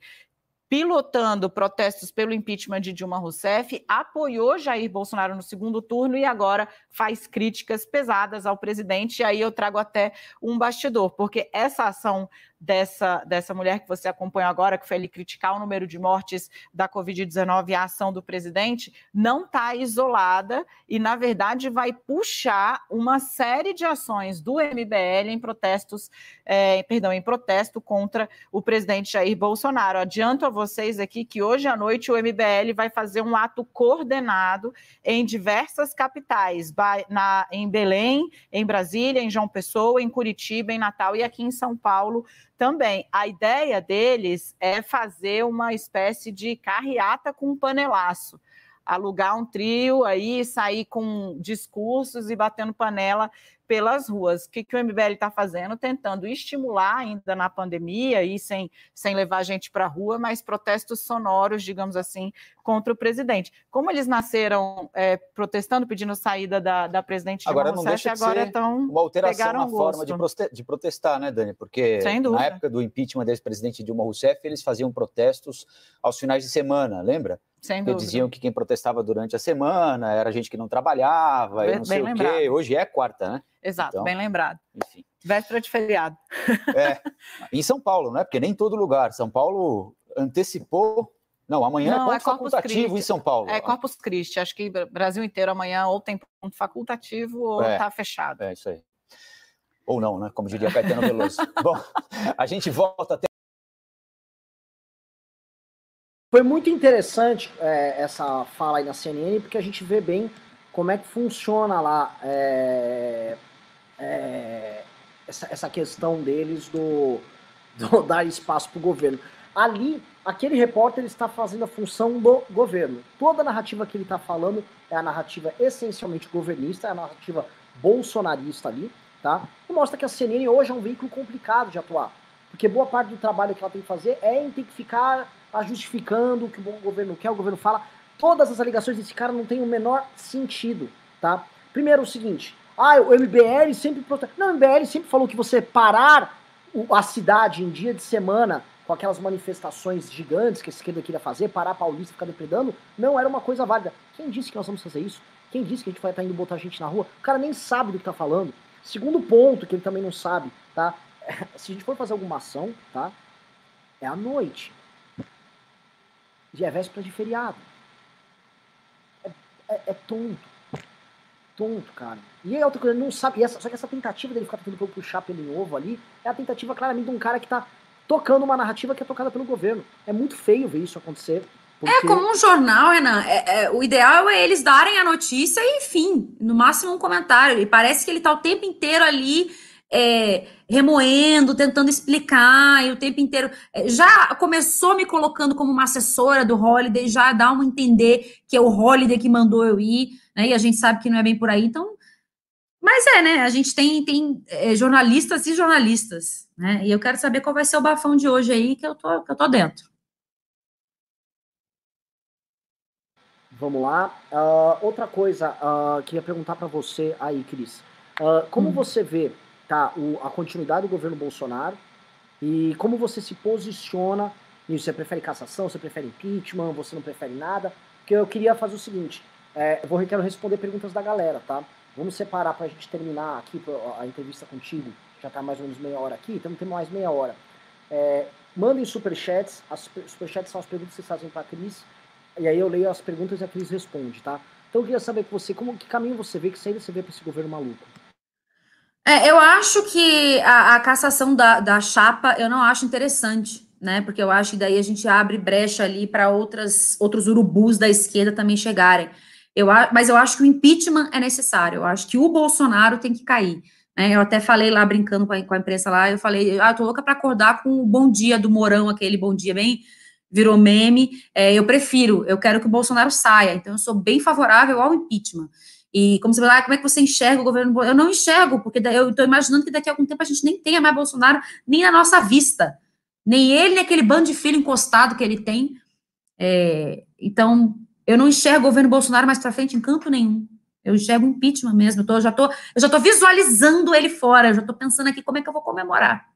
pilotando protestos pelo impeachment de Dilma Rousseff, apoiou Jair Bolsonaro no segundo turno e agora faz críticas pesadas ao presidente. E aí eu trago até um bastidor, porque essa ação dessa, dessa mulher que você acompanhou agora, que foi ele criticar o número de mortes da Covid-19 e a ação do presidente, não está isolada e, na verdade, vai puxar uma série de ações do MBL em protestos, é, perdão, em protesto contra o presidente Jair Bolsonaro. Adianto a vocês aqui que hoje à noite o MBL vai fazer um ato coordenado em diversas capitais, na, em Belém, em Brasília, em João Pessoa, em Curitiba, em Natal e aqui em São Paulo também. A ideia deles é fazer uma espécie de carreata com panelaço alugar um trio aí, sair com discursos e batendo panela pelas ruas. O que, que o MBL está fazendo? Tentando estimular ainda na pandemia e sem, sem levar a gente para a rua, mas protestos sonoros, digamos assim, contra o presidente. Como eles nasceram é, protestando, pedindo saída da, da presidente agora Dilma Rousseff, agora estão uma alteração na forma de, de, protestar, né, Dani? Porque na época do impeachment desse presidente Dilma Rousseff, eles faziam protestos aos finais de semana, lembra? Sem dúvida. diziam que quem protestava durante a semana era gente que não trabalhava bem, e não sei o quê. Hoje é quarta, né? Exato, então, bem lembrado. Enfim. Véspera de feriado. É, [laughs] em São Paulo, né? Porque nem todo lugar. São Paulo antecipou. Não, amanhã não, é ponto é facultativo Christi. em São Paulo. É Corpus Christi. Acho que Brasil inteiro amanhã ou tem ponto facultativo ou está é, tá fechado. É isso aí. Ou não, né? Como diria Caetano Veloso. [laughs] Bom, a gente volta até. Foi muito interessante é, essa fala aí na CNN, porque a gente vê bem como é que funciona lá é, é, essa, essa questão deles do, do [laughs] dar espaço para o governo. Ali, aquele repórter está fazendo a função do governo. Toda a narrativa que ele está falando é a narrativa essencialmente governista, é a narrativa bolsonarista ali, tá? E mostra que a CNN hoje é um veículo complicado de atuar. Porque boa parte do trabalho que ela tem que fazer é em ficar justificando o que o governo quer, o governo fala. Todas as alegações desse cara não têm o menor sentido, tá? Primeiro o seguinte, ah, o MBL sempre protege. Não, o MBL sempre falou que você parar a cidade em dia de semana com aquelas manifestações gigantes que a esquerda queria fazer, parar a Paulista ficar depredando, não era uma coisa válida. Quem disse que nós vamos fazer isso? Quem disse que a gente vai estar indo botar gente na rua? O cara nem sabe do que tá falando. Segundo ponto, que ele também não sabe, tá? [laughs] Se a gente for fazer alguma ação, tá? É à noite. Dia é véspera de feriado. É, é, é tonto tonto, cara. E aí outra coisa, ele não sabe. Essa, só que essa tentativa dele ficar tentando puxar pelo ovo ali é a tentativa claramente de um cara que tá tocando uma narrativa que é tocada pelo governo. É muito feio ver isso acontecer. Porque... É como um jornal, Renan. É, é, o ideal é eles darem a notícia e, enfim, no máximo um comentário. E parece que ele tá o tempo inteiro ali é, remoendo, tentando explicar, e o tempo inteiro. É, já começou me colocando como uma assessora do Holiday, já dá um entender que é o Holiday que mandou eu ir né? E a gente sabe que não é bem por aí, então. Mas é, né? A gente tem, tem é, jornalistas e jornalistas, né? E eu quero saber qual vai ser o bafão de hoje aí, que eu tô, que eu tô dentro. Vamos lá. Uh, outra coisa, uh, queria perguntar para você aí, Cris. Uh, como hum. você vê tá, o, a continuidade do governo Bolsonaro e como você se posiciona nisso? Você prefere cassação, você prefere impeachment, você não prefere nada? Porque eu queria fazer o seguinte: é, eu vou, quero responder perguntas da galera, tá? Vamos separar para a gente terminar aqui a entrevista contigo. Já está mais ou menos meia hora aqui, então temos mais meia hora. É, mandem superchats. As superchats são as perguntas que vocês fazem para a Cris. E aí eu leio as perguntas e a Cris responde, tá? Então eu queria saber com você, como, que caminho você vê, que saída você vê para esse governo maluco? É, eu acho que a, a cassação da, da chapa, eu não acho interessante, né? Porque eu acho que daí a gente abre brecha ali para outros urubus da esquerda também chegarem. Eu, mas eu acho que o impeachment é necessário. Eu acho que o Bolsonaro tem que cair. Né? Eu até falei lá, brincando com a, com a imprensa lá, eu falei, ah, eu tô louca para acordar com o bom dia do Morão, aquele bom dia bem virou meme. É, eu prefiro, eu quero que o Bolsonaro saia. Então, eu sou bem favorável ao impeachment. E como você vai lá, como é que você enxerga o governo? Eu não enxergo, porque eu estou imaginando que daqui a algum tempo a gente nem tenha mais Bolsonaro nem na nossa vista. Nem ele, nem aquele bando de filho encostado que ele tem. É, então, eu não enxergo o governo Bolsonaro mais para frente em canto nenhum. Eu enxergo impeachment mesmo. Eu, já tô, eu já estou visualizando ele fora. Eu já estou pensando aqui como é que eu vou comemorar.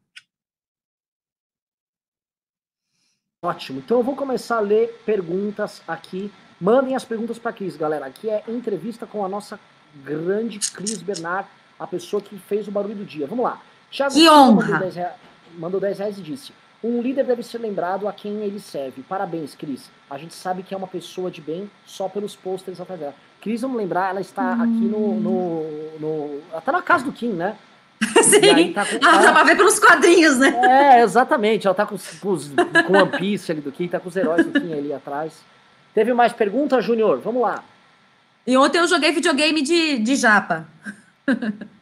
Ótimo. Então eu vou começar a ler perguntas aqui. Mandem as perguntas para a Cris, galera. Aqui é entrevista com a nossa grande Cris Bernard, a pessoa que fez o barulho do dia. Vamos lá. Thiago que honra! mandou 10 reais e disse: Um líder deve ser lembrado a quem ele serve. Parabéns, Cris. A gente sabe que é uma pessoa de bem só pelos pôsteres atrás dela. Cris, vamos lembrar, ela está aqui no, no, no. Tá na casa do Kim, né? Sim, tá com... ah, dá pra ver pelos quadrinhos, né? É, exatamente. Ela tá com, com, com One Piece ali do Kim, tá com os heróis do Kim ali atrás. Teve mais perguntas, Júnior? Vamos lá. E ontem eu joguei videogame de, de japa. [laughs]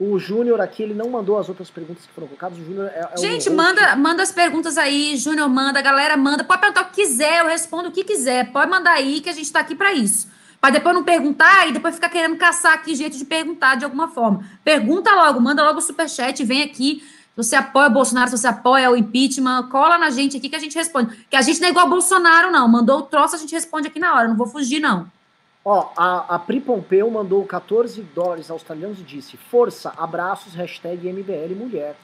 O Júnior aqui, ele não mandou as outras perguntas que foram colocadas. O Júnior é, é Gente, manda, manda as perguntas aí, Júnior manda, a galera manda. Pode perguntar o que quiser, eu respondo o que quiser. Pode mandar aí que a gente tá aqui para isso. Para depois não perguntar e depois ficar querendo caçar aqui jeito de perguntar de alguma forma. Pergunta logo, manda logo o superchat, vem aqui. Você apoia o Bolsonaro, se você apoia o impeachment, cola na gente aqui que a gente responde. Que a gente não é igual Bolsonaro, não. Mandou o troço, a gente responde aqui na hora. Não vou fugir, não. Ó, a, a Pri Pompeu mandou 14 dólares australianos e disse: Força, abraços, hashtag MBL Mulher.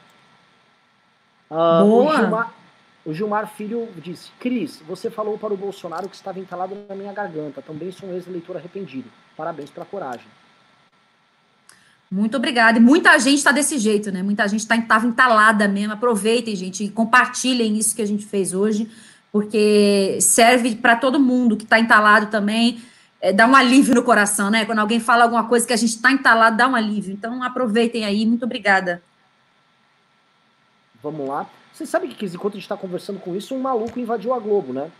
Uh, Boa. O Gilmar, Filho disse: Cris, você falou para o Bolsonaro que estava entalado na minha garganta. Também sou um ex-eleitor arrependido. Parabéns pela coragem. Muito obrigada. E muita gente está desse jeito, né? Muita gente estava tá, entalada mesmo. Aproveitem, gente, e compartilhem isso que a gente fez hoje, porque serve para todo mundo que está entalado também é, dá um alívio no coração, né? Quando alguém fala alguma coisa que a gente está entalado, dá um alívio. Então, aproveitem aí. Muito obrigada. Vamos lá. Você sabe que, enquanto a gente está conversando com isso, um maluco invadiu a Globo, né?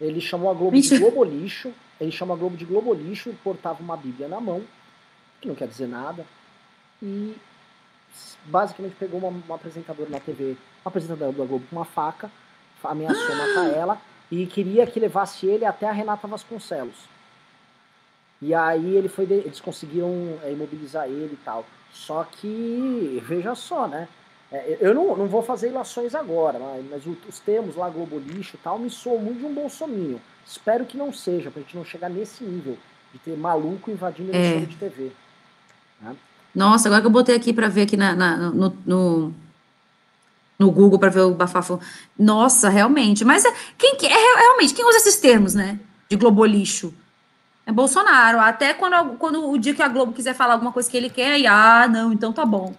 Ele chamou a Globo de Globo Lixo. Ele chamou a Globo de Globo Lixo e portava uma Bíblia na mão, que não quer dizer nada. E basicamente pegou uma, uma apresentadora na TV, uma apresentadora da Globo com uma faca, ameaçou matar ela e queria que levasse ele até a Renata Vasconcelos. E aí ele foi, eles conseguiram é, imobilizar ele e tal. Só que, veja só, né? É, eu não, não vou fazer ilações agora, mas, os termos lá, Globo Lixo e tal, me soam muito de um bolsominho. Espero que não seja, pra gente não chegar nesse nível de ter maluco invadindo a emissora é. de TV. Né? Nossa, agora que eu botei aqui para ver aqui na, na no, no, no, Google para ver o bafafo. Nossa, realmente. Mas é, quem que é realmente quem usa esses termos, né? De globolixo? É Bolsonaro. Até quando, quando o dia que a Globo quiser falar alguma coisa que ele quer, aí, ah, não, então tá bom.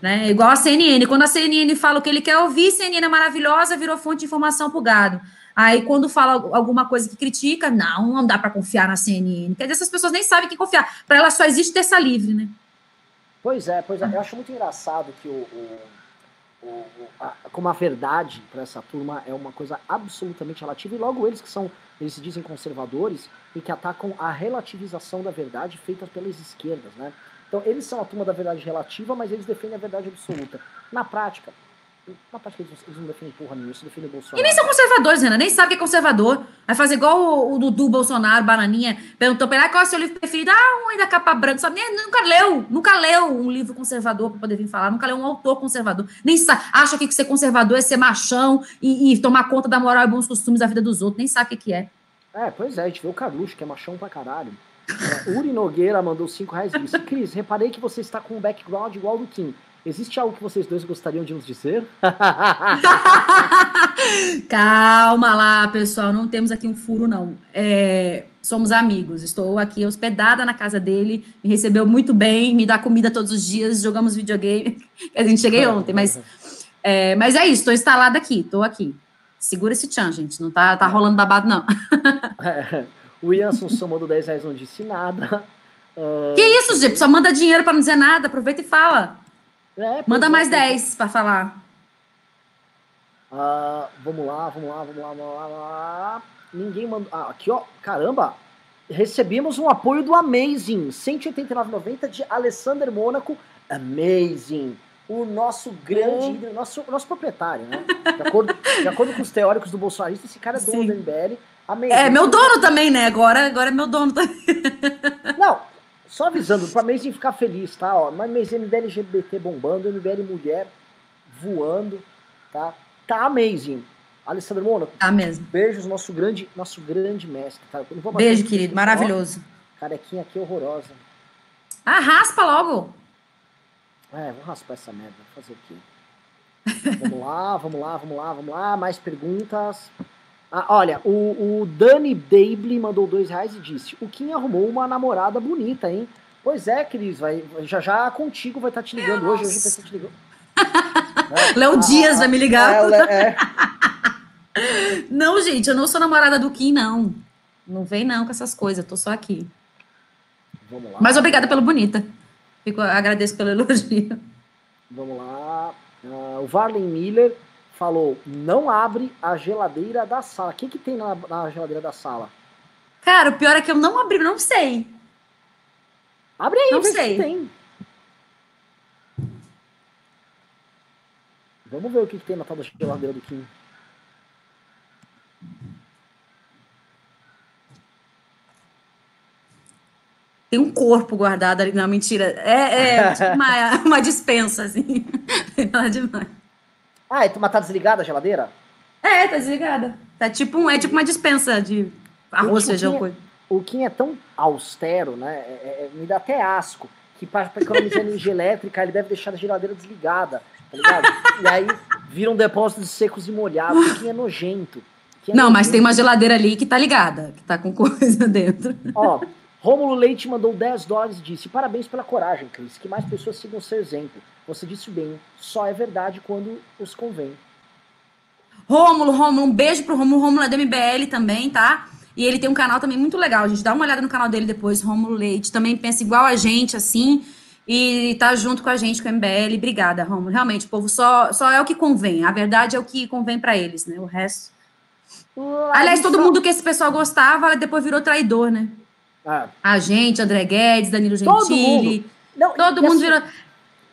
Né? Igual a CNN. Quando a CNN fala o que ele quer ouvir, CNN é maravilhosa, virou fonte de informação pro gado. Aí, quando fala alguma coisa que critica, não, não dá para confiar na CNN. Quer dizer, essas pessoas nem sabem quem confiar. Para elas só existe terça livre, né? Pois é, pois é. Eu acho muito engraçado que o, o, o a, como a verdade para essa turma é uma coisa absolutamente relativa, e logo eles que são, eles se dizem conservadores, e que atacam a relativização da verdade feita pelas esquerdas, né? Então, eles são a turma da verdade relativa, mas eles defendem a verdade absoluta. Na prática, na prática eles, eles não defendem porra nenhuma, eles defendem Bolsonaro. E nem são conservadores, Renan, nem sabe que é conservador. Vai fazer igual o, o Dudu Bolsonaro, Bananinha, perguntou pra ele, ah, qual é o seu livro preferido? Ah, um aí da capa branca, sabe? Nem, nunca leu, nunca leu um livro conservador pra poder vir falar, nunca leu um autor conservador. Nem sabe, acha que ser conservador é ser machão e, e tomar conta da moral e bons costumes da vida dos outros, nem sabe o que, que é. É, pois é, a gente vê o Carluxo, que é machão pra caralho. [laughs] Uri Nogueira mandou 5 reais e disse: Cris, reparei que você está com um background igual do Kim. Existe algo que vocês dois gostariam de nos dizer? [laughs] Calma lá, pessoal. Não temos aqui um furo, não. É, somos amigos. Estou aqui hospedada na casa dele. Me recebeu muito bem, me dá comida todos os dias. Jogamos videogame. [laughs] A gente cheguei ontem, mas é, mas é isso. Estou instalada aqui. Estou aqui. Segura esse tchan, gente. Não tá, tá rolando babado, não. É, o Ian Assunção mandou 10 reais, não disse nada. Uh... [laughs] Que isso, gente? Só manda dinheiro para não dizer nada. Aproveita e fala. É, manda é, mais 10 para falar. Uh, vamos lá, vamos lá, vamos lá, vamos lá, vamos lá. Ninguém mandou. Ah, aqui, ó. Caramba! Recebemos um apoio do Amazing. 189,90 de Alessander Mônaco. Amazing o nosso grande líder, nosso, nosso proprietário, né? De acordo, de acordo com os teóricos do bolsonarismo, esse cara é dono Sim. do MBL. É, meu dono também, né? Agora, agora é meu dono também. [laughs] Não, só avisando, para Amazing ficar feliz, tá? Ó, mas MBL LGBT bombando, MBL mulher voando, tá? Tá amazing. Alessandro Mônaco. Tá mesmo. Beijos, nosso grande, nosso grande mestre. Tá? Beijo, querido. Maravilhoso. Carequinha aqui horrorosa. Ah, raspa logo. É, vou raspar essa merda, fazer o quê? [laughs] vamos lá, vamos lá, vamos lá, vamos lá, mais perguntas. Ah, olha, o, o Dani Dable mandou dois reais e disse: O Kim arrumou uma namorada bonita, hein? Pois é, Cris, vai, já já contigo vai estar tá te ligando hoje, hoje vai estar te ligando. [laughs] Léo Dias vai me ligar. É, é. [laughs] Não, gente, eu não sou namorada do Kim, não. Não vem não com essas coisas, eu tô só aqui. Vamos lá. Mas obrigada pelo bonita. Fico, agradeço pelo elogio. Vamos lá. Ah, o Varley Miller falou: não abre a geladeira da sala. O que, que tem na, na geladeira da sala? Cara, o pior é que eu não abri, não sei. Abre aí, Não vê se sei. tem. Vamos ver o que, que tem na tal da geladeira do Kim. Tem um corpo guardado ali. Não, mentira. É, é [laughs] tipo uma, uma dispensa, assim. [laughs] Nada demais. Ah, é- mas tá desligada a geladeira? É, tá desligada. Tá tipo, um, é tipo uma dispensa de arroz, feijão, Kim é- coisa. O Kim é tão austero, né? é- é- me dá até asco. Que para economizar [laughs] energia elétrica, ele deve deixar a geladeira desligada. Tá ligado? e aí vira um depósito de secos e molhados. O Kim é nojento. Kim é Não, mas nojento. tem uma geladeira ali que tá ligada, que tá com [laughs] coisa dentro. Ó, Rômulo Leite mandou 10 dólares e disse: Parabéns pela coragem, Cris. Que mais pessoas sigam seu exemplo. Você disse bem, só é verdade quando os convém. Rômulo, Rômulo, um beijo pro Rômulo. Rômulo é do MBL também, tá? E ele tem um canal também muito legal, gente. Dá uma olhada no canal dele depois, Rômulo Leite. Também pensa igual a gente, assim. E tá junto com a gente, com o MBL. Obrigada, Rômulo. Realmente, o povo só, só é o que convém. A verdade é o que convém pra eles, né? O resto. Aliás, todo mundo que esse pessoal gostava, depois virou traidor, né? Ah, A gente, André Guedes, Danilo Todo Gentili. Todo e mundo assim, virou.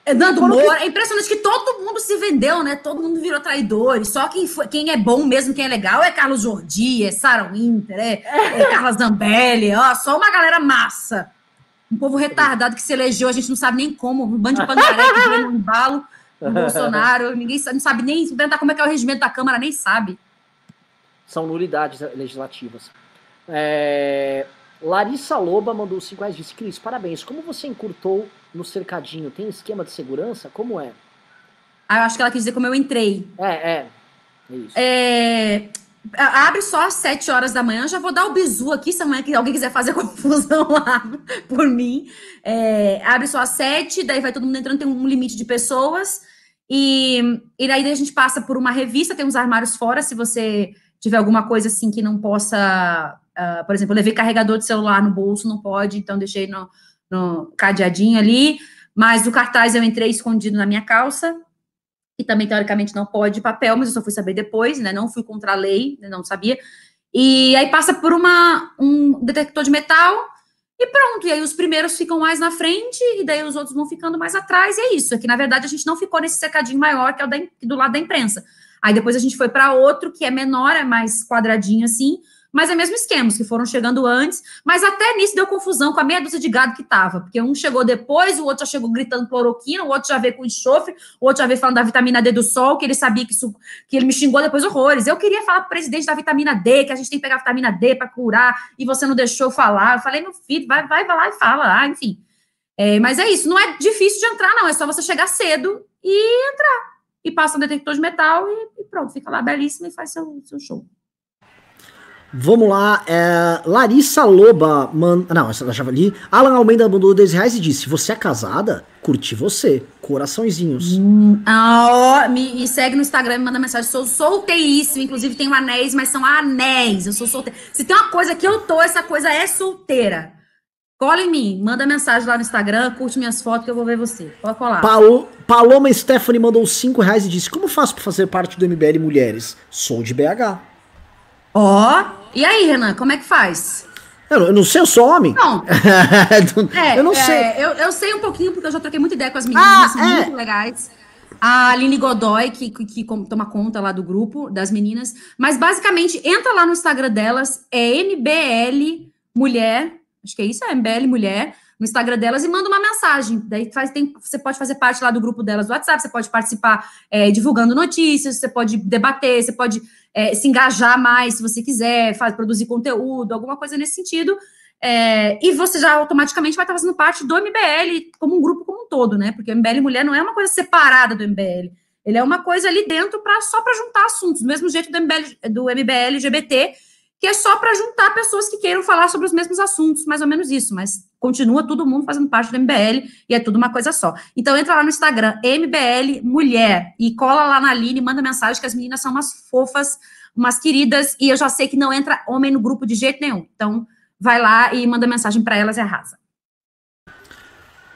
É, Nando Moura, é impressionante que todo mundo se vendeu, né? Todo mundo virou traidor. E só quem, foi, quem é bom mesmo, quem é legal, é Carlos Jordi, é Sarah Winter, é, é Carla Zambelli, ó, só uma galera massa. Um povo retardado que se elegeu, a gente não sabe nem como, um bando de [laughs] pangaré que veio no embalo do Bolsonaro, ninguém sabe, não sabe nem perguntar como é que é o regimento da Câmara, nem sabe. São nulidades legislativas. É, Larissa Loba mandou 5 reais e disse: Cris, parabéns. Como você encurtou no cercadinho? Tem esquema de segurança? Como é? Ah, eu acho que ela quis dizer como eu entrei. É, é. É isso. É, abre só às 7 horas da manhã. Já vou dar o bizu aqui, se amanhã alguém quiser fazer [laughs] confusão lá por mim. É, abre só às 7, daí vai todo mundo entrando, tem um limite de pessoas. E, e daí a gente passa por uma revista, tem uns armários fora, se você tiver alguma coisa assim que não possa. Ah, por exemplo, levei carregador de celular no bolso, não pode, então deixei no, no cadeadinho ali. Mas o cartaz eu entrei escondido na minha calça que também teoricamente não pode papel, mas eu só fui saber depois, né? Não fui contra a lei, né, não sabia. E aí passa por uma, um detector de metal e pronto. E aí os primeiros ficam mais na frente e daí os outros vão ficando mais atrás. E é isso. É que na verdade a gente não ficou nesse secadinho maior que é o da, do lado da imprensa. Aí depois a gente foi para outro que é menor, é mais quadradinho assim, mas é mesmo esquema, os que foram chegando antes. Mas até nisso deu confusão com a meia dúzia de gado que tava, porque um chegou depois, o outro já chegou gritando cloroquina, o outro já veio com enxofre, o outro já veio falando da vitamina D do sol, que ele sabia que isso, que ele me xingou depois horrores. Eu queria falar pro presidente da vitamina D, que a gente tem que pegar vitamina D para curar, e você não deixou falar. Eu falei, meu filho, vai, vai, vai lá e fala. Ah, enfim. É, mas é isso, não é difícil de entrar, não. É só você chegar cedo e entrar. E passa um detector de metal e, e pronto, fica lá belíssimo e faz seu, seu show. Vamos lá, é, Larissa Loba, man... não, essa já ali. Alan Almeida mandou 10 reais e disse: Você é casada? Curti você. Coraçõezinhos. Hum, ah, ó, me, me segue no Instagram, me manda mensagem. Sou solteiríssima, inclusive tenho anéis, mas são anéis. Eu sou solteira. Se tem uma coisa que eu tô, essa coisa é solteira. Cola em mim, manda mensagem lá no Instagram, curte minhas fotos que eu vou ver você. Pode colar. Palo- Paloma Stephanie mandou 5 reais e disse: Como faço pra fazer parte do MBL Mulheres? Sou de BH. Ó, e aí, Renan, como é que faz? Eu, não- sei, eu sou homem. Não, [laughs] é, eu não é, sei. Eu, eu sei um pouquinho, porque eu já troquei muita ideia com as meninas, Ah, são é. muito legais. A Aline Godoy, que, que, que toma conta lá do grupo das meninas. Mas basicamente, entra lá no Instagram delas, é MBL Mulher, acho que é isso, é MBL Mulher, no Instagram delas e manda uma mensagem. Daí faz, tem, você pode fazer parte lá do grupo delas do WhatsApp, você pode participar é, divulgando notícias, você pode debater, você pode é, se engajar mais se você quiser, faz, produzir conteúdo, alguma coisa nesse sentido. É, e você já automaticamente vai estar fazendo parte do MBL como um grupo como um todo, né? Porque o MBL Mulher não é uma coisa separada do MBL. Ele é uma coisa ali dentro para só para juntar assuntos, do mesmo jeito do MBL, do MBL LGBT, que é só para juntar pessoas que queiram falar sobre os mesmos assuntos, mais ou menos isso, mas continua todo mundo fazendo parte do MBL e é tudo uma coisa só. Então entra lá no Instagram, MBL Mulher, e cola lá na Aline, manda mensagem que as meninas são umas fofas, umas queridas, e eu já sei que não entra homem no grupo de jeito nenhum. Então vai lá e manda mensagem para elas e arrasa.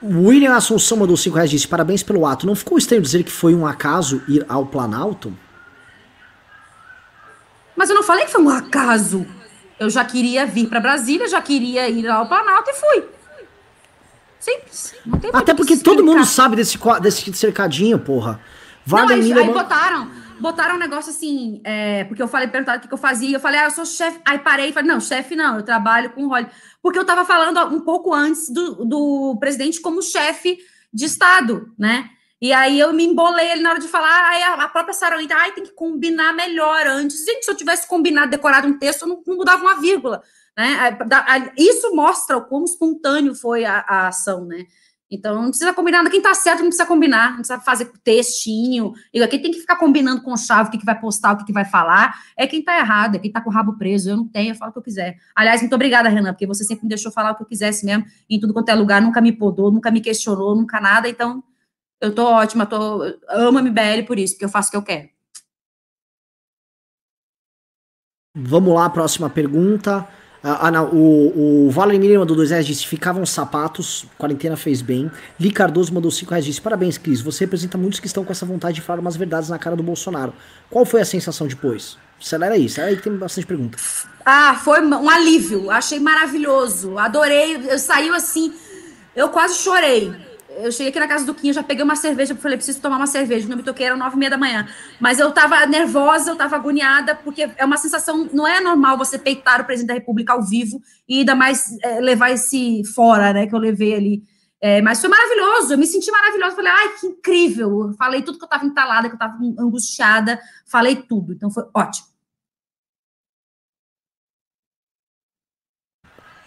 William Assunção mandou 5 reais disse: Parabéns pelo ato. Não ficou estranho dizer que foi um acaso ir ao Planalto? Mas eu não falei que foi um acaso. Eu já queria vir para Brasília, já queria ir ao Planalto e fui. Simples. Até porque todo mundo sabe desse, desse cercadinho, porra. Vale não, aí, aí botaram, botaram um negócio assim, é, porque eu falei, perguntaram o que, que eu fazia, eu falei, ah, eu sou chefe. Aí parei e falei, não, chefe não, eu trabalho com o Holly. Porque eu estava falando um pouco antes do, do presidente como chefe de Estado, né? E aí eu me embolei ali na hora de falar, aí a, própria Sarah Winter, ai, tem que combinar melhor antes. Gente, se eu tivesse combinado, decorado um texto, eu não, não mudava uma vírgula. Né? Isso mostra o quão espontâneo foi a, a ação, né? Então, não precisa combinar. Quem tá certo não precisa combinar, não precisa fazer textinho. E quem tem que ficar combinando com chave o que, que vai postar, o que, que vai falar, é quem tá errado, é quem tá com o rabo preso. Eu não tenho, eu falo o que eu quiser. Aliás, muito obrigada, Renan, porque você sempre me deixou falar o que eu quisesse mesmo, em tudo quanto é lugar, nunca me podou, nunca me questionou, nunca nada. Então, eu tô ótima, tô, amo a MBL por isso, porque eu faço o que eu quero. Vamos lá, próxima pergunta. Ah, ah, o, o Vladimir mandou 2 reais, disse, ficavam sapatos, quarentena fez bem. Li Cardoso mandou 5 reais, disse, parabéns, Cris, você representa muitos que estão com essa vontade de falar umas verdades na cara do Bolsonaro. Qual foi a sensação depois? Acelera aí, acelera aí que tem bastante pergunta. Ah, foi um alívio, achei maravilhoso, adorei, eu saiu assim, eu quase chorei eu cheguei aqui na casa do Quinho, já peguei uma cerveja, falei, preciso tomar uma cerveja, não me toquei, era nove e meia da manhã. Mas eu tava nervosa, eu tava agoniada, porque é uma sensação, não é normal você peitar o presidente da República ao vivo e ainda mais é, levar esse fora, né, que eu levei ali. É, mas foi maravilhoso, eu me senti maravilhosa, falei, ai, que incrível, falei tudo que eu tava entalada, que eu tava angustiada, falei tudo, então foi ótimo.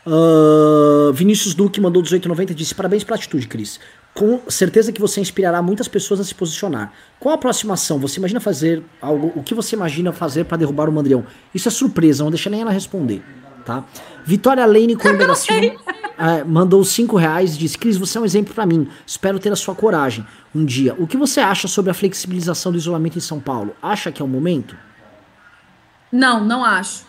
Uh, Vinícius Duque mandou 1890 disse: Parabéns pela atitude, Cris. Com certeza que você inspirará muitas pessoas a se posicionar. Qual a aproximação? Você imagina fazer algo? O que você imagina fazer para derrubar o Mandrião? Isso é surpresa, não deixa nem ela responder. Tá? Vitória Lane Coimbra da Silva é, mandou 5 reais disse: Cris, você é um exemplo para mim. Espero ter a sua coragem um dia. O que você acha sobre a flexibilização do isolamento em São Paulo? Acha que é o momento? Não, não acho.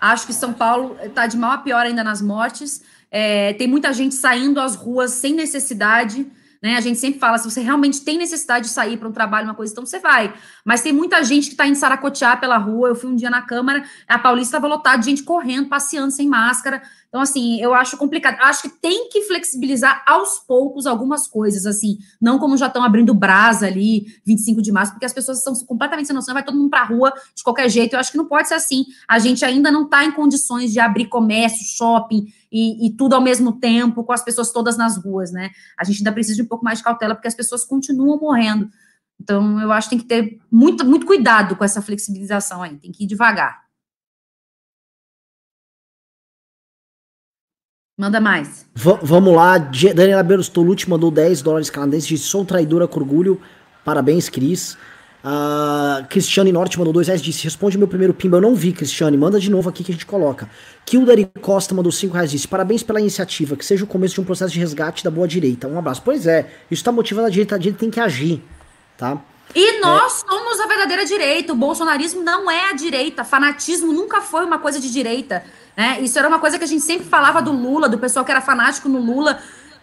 Acho que São Paulo está de mal a pior ainda nas mortes. É, tem muita gente saindo às ruas sem necessidade. Né? A gente sempre fala, se você realmente tem necessidade de sair para um trabalho, uma coisa, então você vai. Mas tem muita gente que está indo saracotear pela rua. Eu fui um dia na Câmara, a Paulista estava lotada de gente correndo, passeando sem máscara. Então, assim, eu acho complicado. Acho que tem que flexibilizar aos poucos algumas coisas, assim, não como já estão abrindo brasa ali, 25 de março, porque as pessoas estão completamente sem noção, vai todo mundo para a rua de qualquer jeito. Eu acho que não pode ser assim. A gente ainda não está em condições de abrir comércio, shopping, e, e, tudo ao mesmo tempo, com as pessoas todas nas ruas, né? A gente ainda precisa de um pouco mais de cautela, porque as pessoas continuam morrendo. Então, eu acho que tem que ter muito, muito cuidado com essa flexibilização aí, tem que ir devagar. Manda mais. V vamos lá, Daniela Bertolucci mandou 10 dólares canadenses, disse, sou traidora com orgulho, parabéns, Cris. Uh, Cristiane Norte mandou dois reais, disse: Responde meu primeiro pimba. Eu não vi, Cristiane. Manda de novo aqui que a gente coloca. Kildari Costa mandou cinco reais, disse: Parabéns pela iniciativa, que seja o começo de um processo de resgate da boa direita. Um abraço. Pois é, isso está motivando a direita, a direita tem que agir, tá? E nós é. somos a verdadeira direita. O bolsonarismo não é a direita. Fanatismo nunca foi uma coisa de direita. Né? Isso era uma coisa que a gente sempre falava do Lula, do pessoal que era fanático no Lula.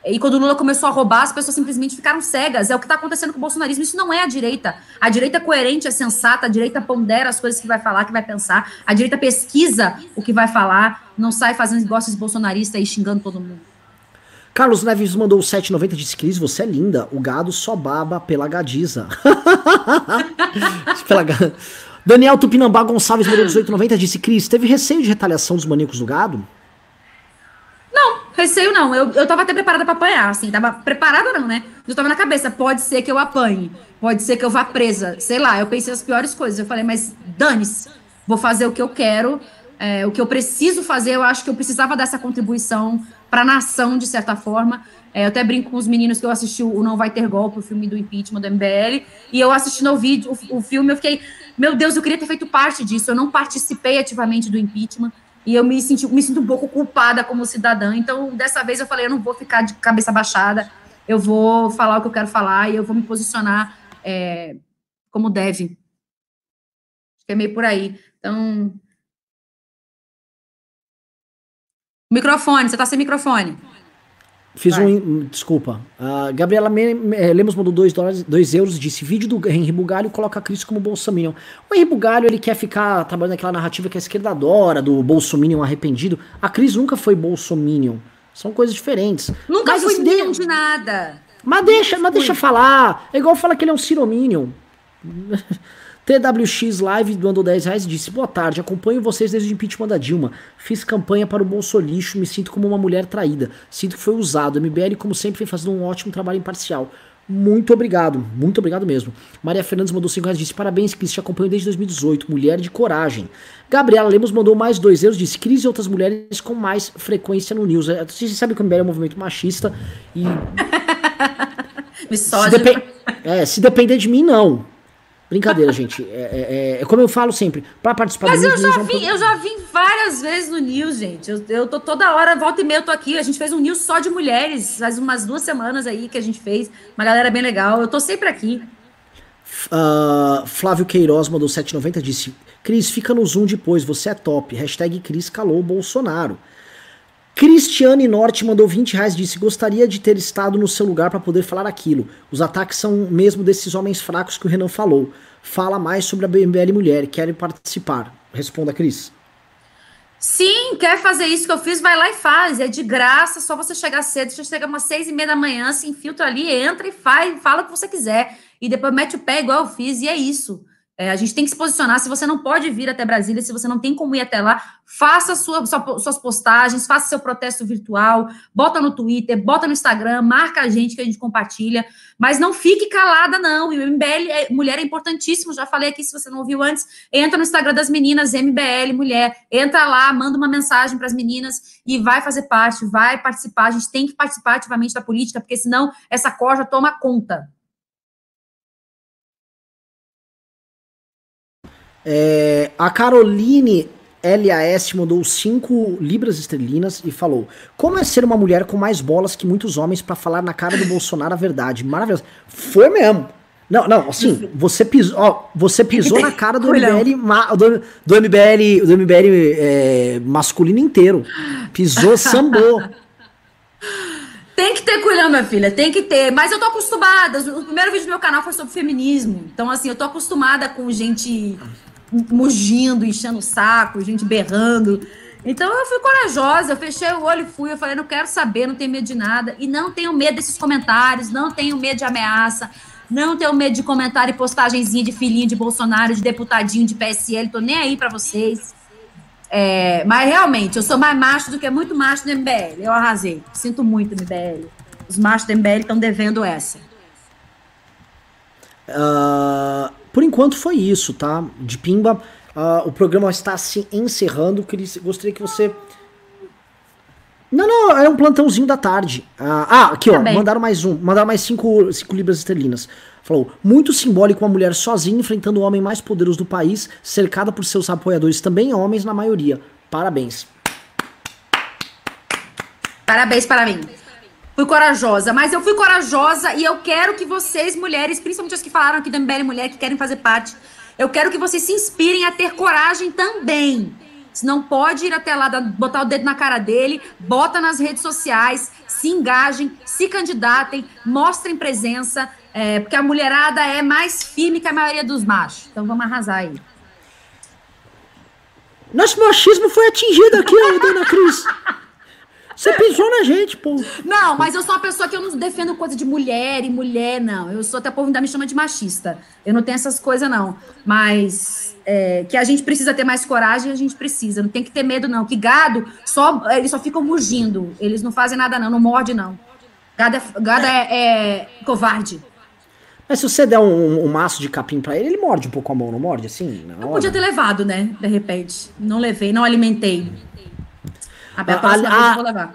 E quando o Lula começou a roubar, as pessoas simplesmente ficaram cegas. É o que está acontecendo com o bolsonarismo. Isso não é a direita. A direita é coerente, é sensata, a direita pondera as coisas que vai falar, que vai pensar. A direita pesquisa o que vai falar, não sai fazendo negócios bolsonaristas e xingando todo mundo. Carlos Neves mandou 7,90 disse: Cris, você é linda. O gado só baba pela gadiza. [laughs] pela... Daniel Tupinambá Gonçalves mandou 18,90 disse: Cris, teve receio de retaliação dos maníacos do gado? Não, receio não. Eu, eu tava até preparada para apanhar, assim. Tava preparada não, né? Eu tava na cabeça, pode ser que eu apanhe. Pode ser que eu vá presa. Sei lá, eu pensei as piores coisas. Eu falei, mas dane-se. Vou fazer o que eu quero. É, o que eu preciso fazer, eu acho que eu precisava dessa contribuição para a nação, de certa forma. É, eu até brinco com os meninos que eu assisti o Não Vai Ter Golpe, o filme do impeachment do MBL, e eu assistindo o vídeo, o, o filme, eu fiquei meu Deus, eu queria ter feito parte disso. Eu não participei ativamente do impeachment e eu me, senti, me sinto um pouco culpada como cidadã. Então, dessa vez eu falei, eu não vou ficar de cabeça baixada, eu vou falar o que eu quero falar e eu vou me posicionar é, como deve. Acho que é meio por aí. Então. Microfone, você está sem microfone. Fiz Vai. um. Desculpa. A Gabriela eh, Lemos mandou 2 dólares, 2 euros, disse: vídeo do Henri Bugalho coloca a Cris como Bolsominion. O Henri Bugalho, ele quer ficar trabalhando naquela narrativa que a esquerda adora, do Bolsominion arrependido. A Cris nunca foi Bolsominion. São coisas diferentes. Nunca mas, fui assim, de... de nada. Mas deixa, mas deixa falar. É igual falar que ele é um Cirominion. [laughs] TWX Live mandou 10 reais e disse: Boa tarde, acompanho vocês desde o impeachment da Dilma. Fiz campanha para o Bolsolixo, me sinto como uma mulher traída. Sinto que foi usado. MBL, como sempre, vem fazendo um ótimo trabalho imparcial. Muito obrigado, muito obrigado mesmo. Maria Fernandes mandou 5 reais e disse: Parabéns, Cris, te acompanho desde 2018. Mulher de coragem. Gabriela Lemos mandou mais 2 euros, disse: Cris e outras mulheres com mais frequência no News. É, Vocês sabem que o MBL é um movimento machista e. [laughs] se, depen é, se depender de mim, não. Brincadeira, gente. É, é, é, é, como eu falo sempre, para participar Mas do eu já é vi, eu já vi várias vezes no News, gente. Eu, eu tô toda hora, volta e meia, eu tô aqui. A gente fez um News só de mulheres, faz umas duas semanas aí que a gente fez. Uma galera bem legal. Eu tô sempre aqui. Uh, Flávio Queiroz mandou 790 disse: Cris, fica no Zoom depois, você é top. Hashtag Cris calou Bolsonaro. Cristiane Norte mandou 20 reais disse: Gostaria de ter estado no seu lugar para poder falar aquilo. Os ataques são mesmo desses homens fracos que o Renan falou. Fala mais sobre a BMBL Mulher. Querem participar? Responda, Cris. Sim, quer fazer isso que eu fiz? Vai lá e faz. É de graça, só você chegar cedo. Você chega umas seis e meia da manhã, se infiltra ali, entra e faz, fala o que você quiser. E depois mete o pé igual eu fiz, e é isso. É, a gente tem que se posicionar. Se você não pode vir até Brasília, se você não tem como ir até lá, faça sua, sua, suas postagens, faça seu protesto virtual, bota no Twitter, bota no Instagram, marca a gente que a gente compartilha, mas não fique calada, não. E o MBL é, Mulher é importantíssimo, já falei aqui, se você não ouviu antes, entra no Instagram das meninas, MBL Mulher, entra lá, manda uma mensagem para as meninas e vai fazer parte, vai participar. A gente tem que participar ativamente da política, porque senão essa corja toma conta. É, a Caroline LAS mandou 5 libras esterlinas e falou: Como é ser uma mulher com mais bolas que muitos homens para falar na cara do Bolsonaro a verdade? Maravilhoso. Foi mesmo. Não, não, assim, você pisou, ó, você pisou na cara do MBL, do, do MBL, do MBL é, masculino inteiro. Pisou, [laughs] sambou. Tem que ter culhão, minha filha, tem que ter. Mas eu tô acostumada. O primeiro vídeo do meu canal foi sobre feminismo. Então, assim, eu tô acostumada com gente mugindo, enchendo o saco, gente berrando. Então eu fui corajosa, eu fechei o olho e fui. Eu falei, não quero saber, não tenho medo de nada. E não tenho medo desses comentários, não tenho medo de ameaça, não tenho medo de comentário e postagenzinha de filhinho de Bolsonaro, de deputadinho de PSL, tô nem aí para vocês. É, mas realmente, eu sou mais macho do que muito macho do MBL. Eu arrasei. Sinto muito, MBL. Os machos do MBL estão devendo essa. Uh, por enquanto foi isso, tá? De Pimba, uh, o programa está se encerrando. Gostaria que você. Não, não, é um plantãozinho da tarde. Uh, ah, aqui, ó, mandaram mais um, mandaram mais cinco, cinco libras esterlinas. Falou, muito simbólico uma mulher sozinha enfrentando o homem mais poderoso do país, cercada por seus apoiadores, também homens na maioria. Parabéns. Parabéns para mim. Fui corajosa, mas eu fui corajosa e eu quero que vocês, mulheres, principalmente as que falaram aqui da MBL Mulher, que querem fazer parte, eu quero que vocês se inspirem a ter coragem também. Se não pode ir até lá, botar o dedo na cara dele, bota nas redes sociais, se engajem, se candidatem, mostrem presença, é, porque a mulherada é mais firme que a maioria dos machos. Então vamos arrasar aí. Nosso machismo foi atingido aqui, dona Cris. [laughs] Você pisou na gente, pô. Não, mas eu sou uma pessoa que eu não defendo coisa de mulher e mulher, não. Eu sou até o povo ainda me chama de machista. Eu não tenho essas coisas, não. Mas é, que a gente precisa ter mais coragem, a gente precisa. Não tem que ter medo, não. Que gado, só, eles só ficam mugindo. Eles não fazem nada, não. Não morde, não. Gado é, gado é, é covarde. Mas se você der um, um, maço de capim para ele, ele morde um pouco a mão, não morde assim? Eu podia ter levado, né? De repente. Não levei, não alimentei. A, a, a, a,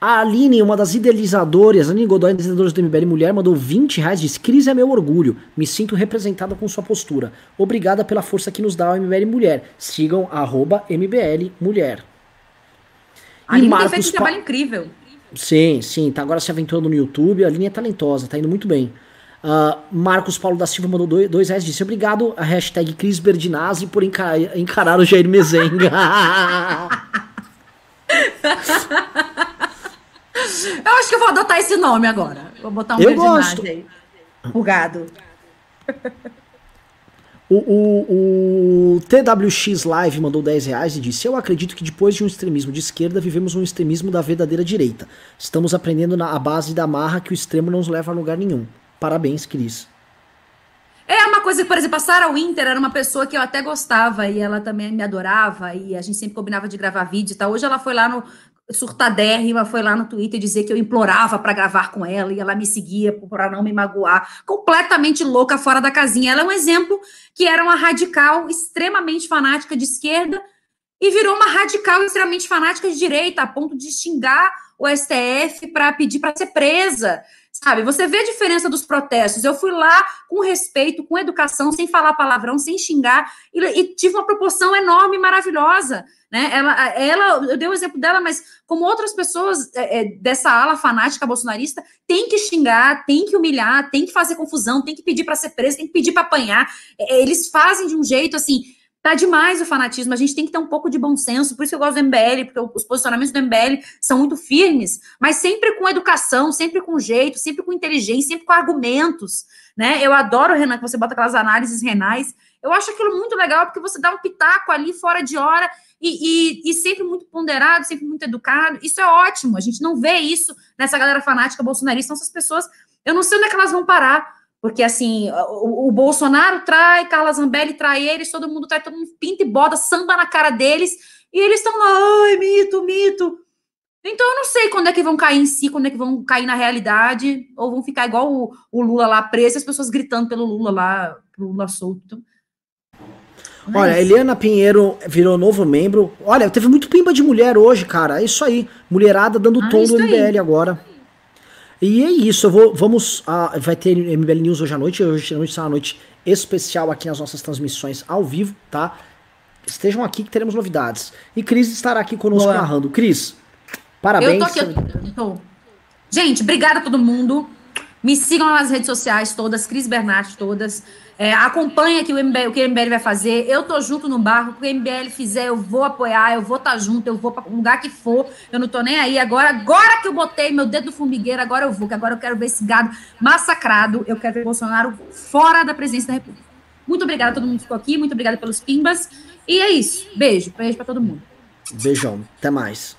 A Aline, uma das idealizadoras, Aline Godoy, idealizadoras do MBL Mulher, mandou 20 reais, diz, Cris é meu orgulho, me sinto representada com sua postura. Obrigada pela força que nos dá o MBL Mulher. Sigam arroba MBL Mulher. A Aline tem feito um trabalho pa... incrível. Sim, sim, tá agora se aventurando no YouTube, a Aline é talentosa, tá indo muito bem. Uh, Marcos Paulo da Silva mandou dois, dois reais, disse, obrigado a hashtag Cris Berdinazzi por encarar, encarar o Jair Mezenga. [laughs] Eu acho que eu vou adotar esse nome agora. Vou botar um eu gosto. aí. O gado. O, o, o, TWX Live mandou 10 reais e disse: Eu acredito que depois de um extremismo de esquerda, vivemos um extremismo da verdadeira direita. Estamos aprendendo na base da marra que o extremo não nos leva a lugar nenhum. Parabéns, Cris. É uma coisa que, por exemplo, a Sarah Winter era uma pessoa que eu até gostava e ela também me adorava e a gente sempre combinava de gravar vídeo e tal. Hoje ela foi lá no, surtadérrima foi lá no Twitter dizer que eu implorava para gravar com ela e ela me seguia para não me magoar, completamente louca fora da casinha. Ela é um exemplo que era uma radical extremamente fanática de esquerda e virou uma radical extremamente fanática de direita, a ponto de xingar o STF para pedir para ser presa. Sabe, você vê a diferença dos protestos. Eu fui lá com respeito, com educação, sem falar palavrão, sem xingar, e, e tive uma proporção enorme maravilhosa. Né? Ela, ela, eu dei o um exemplo dela, mas como outras pessoas é, é, dessa ala fanática bolsonarista, tem que xingar, tem que humilhar, tem que fazer confusão, tem que pedir para ser preso, tem que pedir para apanhar. É, eles fazem de um jeito assim. Tá demais o fanatismo, a gente tem que ter um pouco de bom senso, por isso eu gosto do MBL, porque os posicionamentos do MBL são muito firmes, mas sempre com educação, sempre com jeito, sempre com inteligência, sempre com argumentos, né? Eu adoro, Renan, que você bota aquelas análises renais, eu acho aquilo muito legal, porque você dá um pitaco ali fora de hora e, e, e, sempre muito ponderado, sempre muito educado. Isso é ótimo. A gente não vê isso nessa galera fanática bolsonarista. Essas pessoas, eu não sei onde é que elas vão parar. Porque, assim, o, o Bolsonaro trai, Carla Zambelli trai eles, todo mundo trai, todo mundo pinta e boda, samba na cara deles, e eles estão lá, ai, mito, mito. Então, eu não sei quando é que vão cair em si, quando é que vão cair na realidade, ou vão ficar igual o, o Lula lá preso, e as pessoas gritando pelo Lula lá, pro Lula solto. Olha, Eliana Pinheiro virou novo membro. Olha, teve muito pimba de mulher hoje, cara. É isso aí. Mulherada dando ah, tom do MBL aí. agora. E é isso, eu vou, vamos, uh, vai ter MBL News hoje à noite, hoje à noite será uma noite especial aqui nas nossas transmissões ao vivo, tá? Estejam aqui que teremos novidades. E Cris estará aqui conosco Boa. narrando. Cris, parabéns. Eu tô aqui, eu tô. Gente, obrigada a todo mundo. Me sigam nas redes sociais todas, Cris Bernard todas. É, acompanha o, MBL, o que o MBL vai fazer. Eu tô junto no barco. O que o MBL fizer, eu vou apoiar, eu vou estar tá junto, eu vou para lugar que for. Eu não tô nem aí. Agora, agora que eu botei meu dedo no formigueiro, agora eu vou, que agora eu quero ver esse gado massacrado. Eu quero ver Bolsonaro fora da presidência da República. Muito obrigada a todo mundo que ficou aqui. Muito obrigada pelos pimbas. E é isso. Beijo. Beijo para todo mundo. Beijão. Até mais.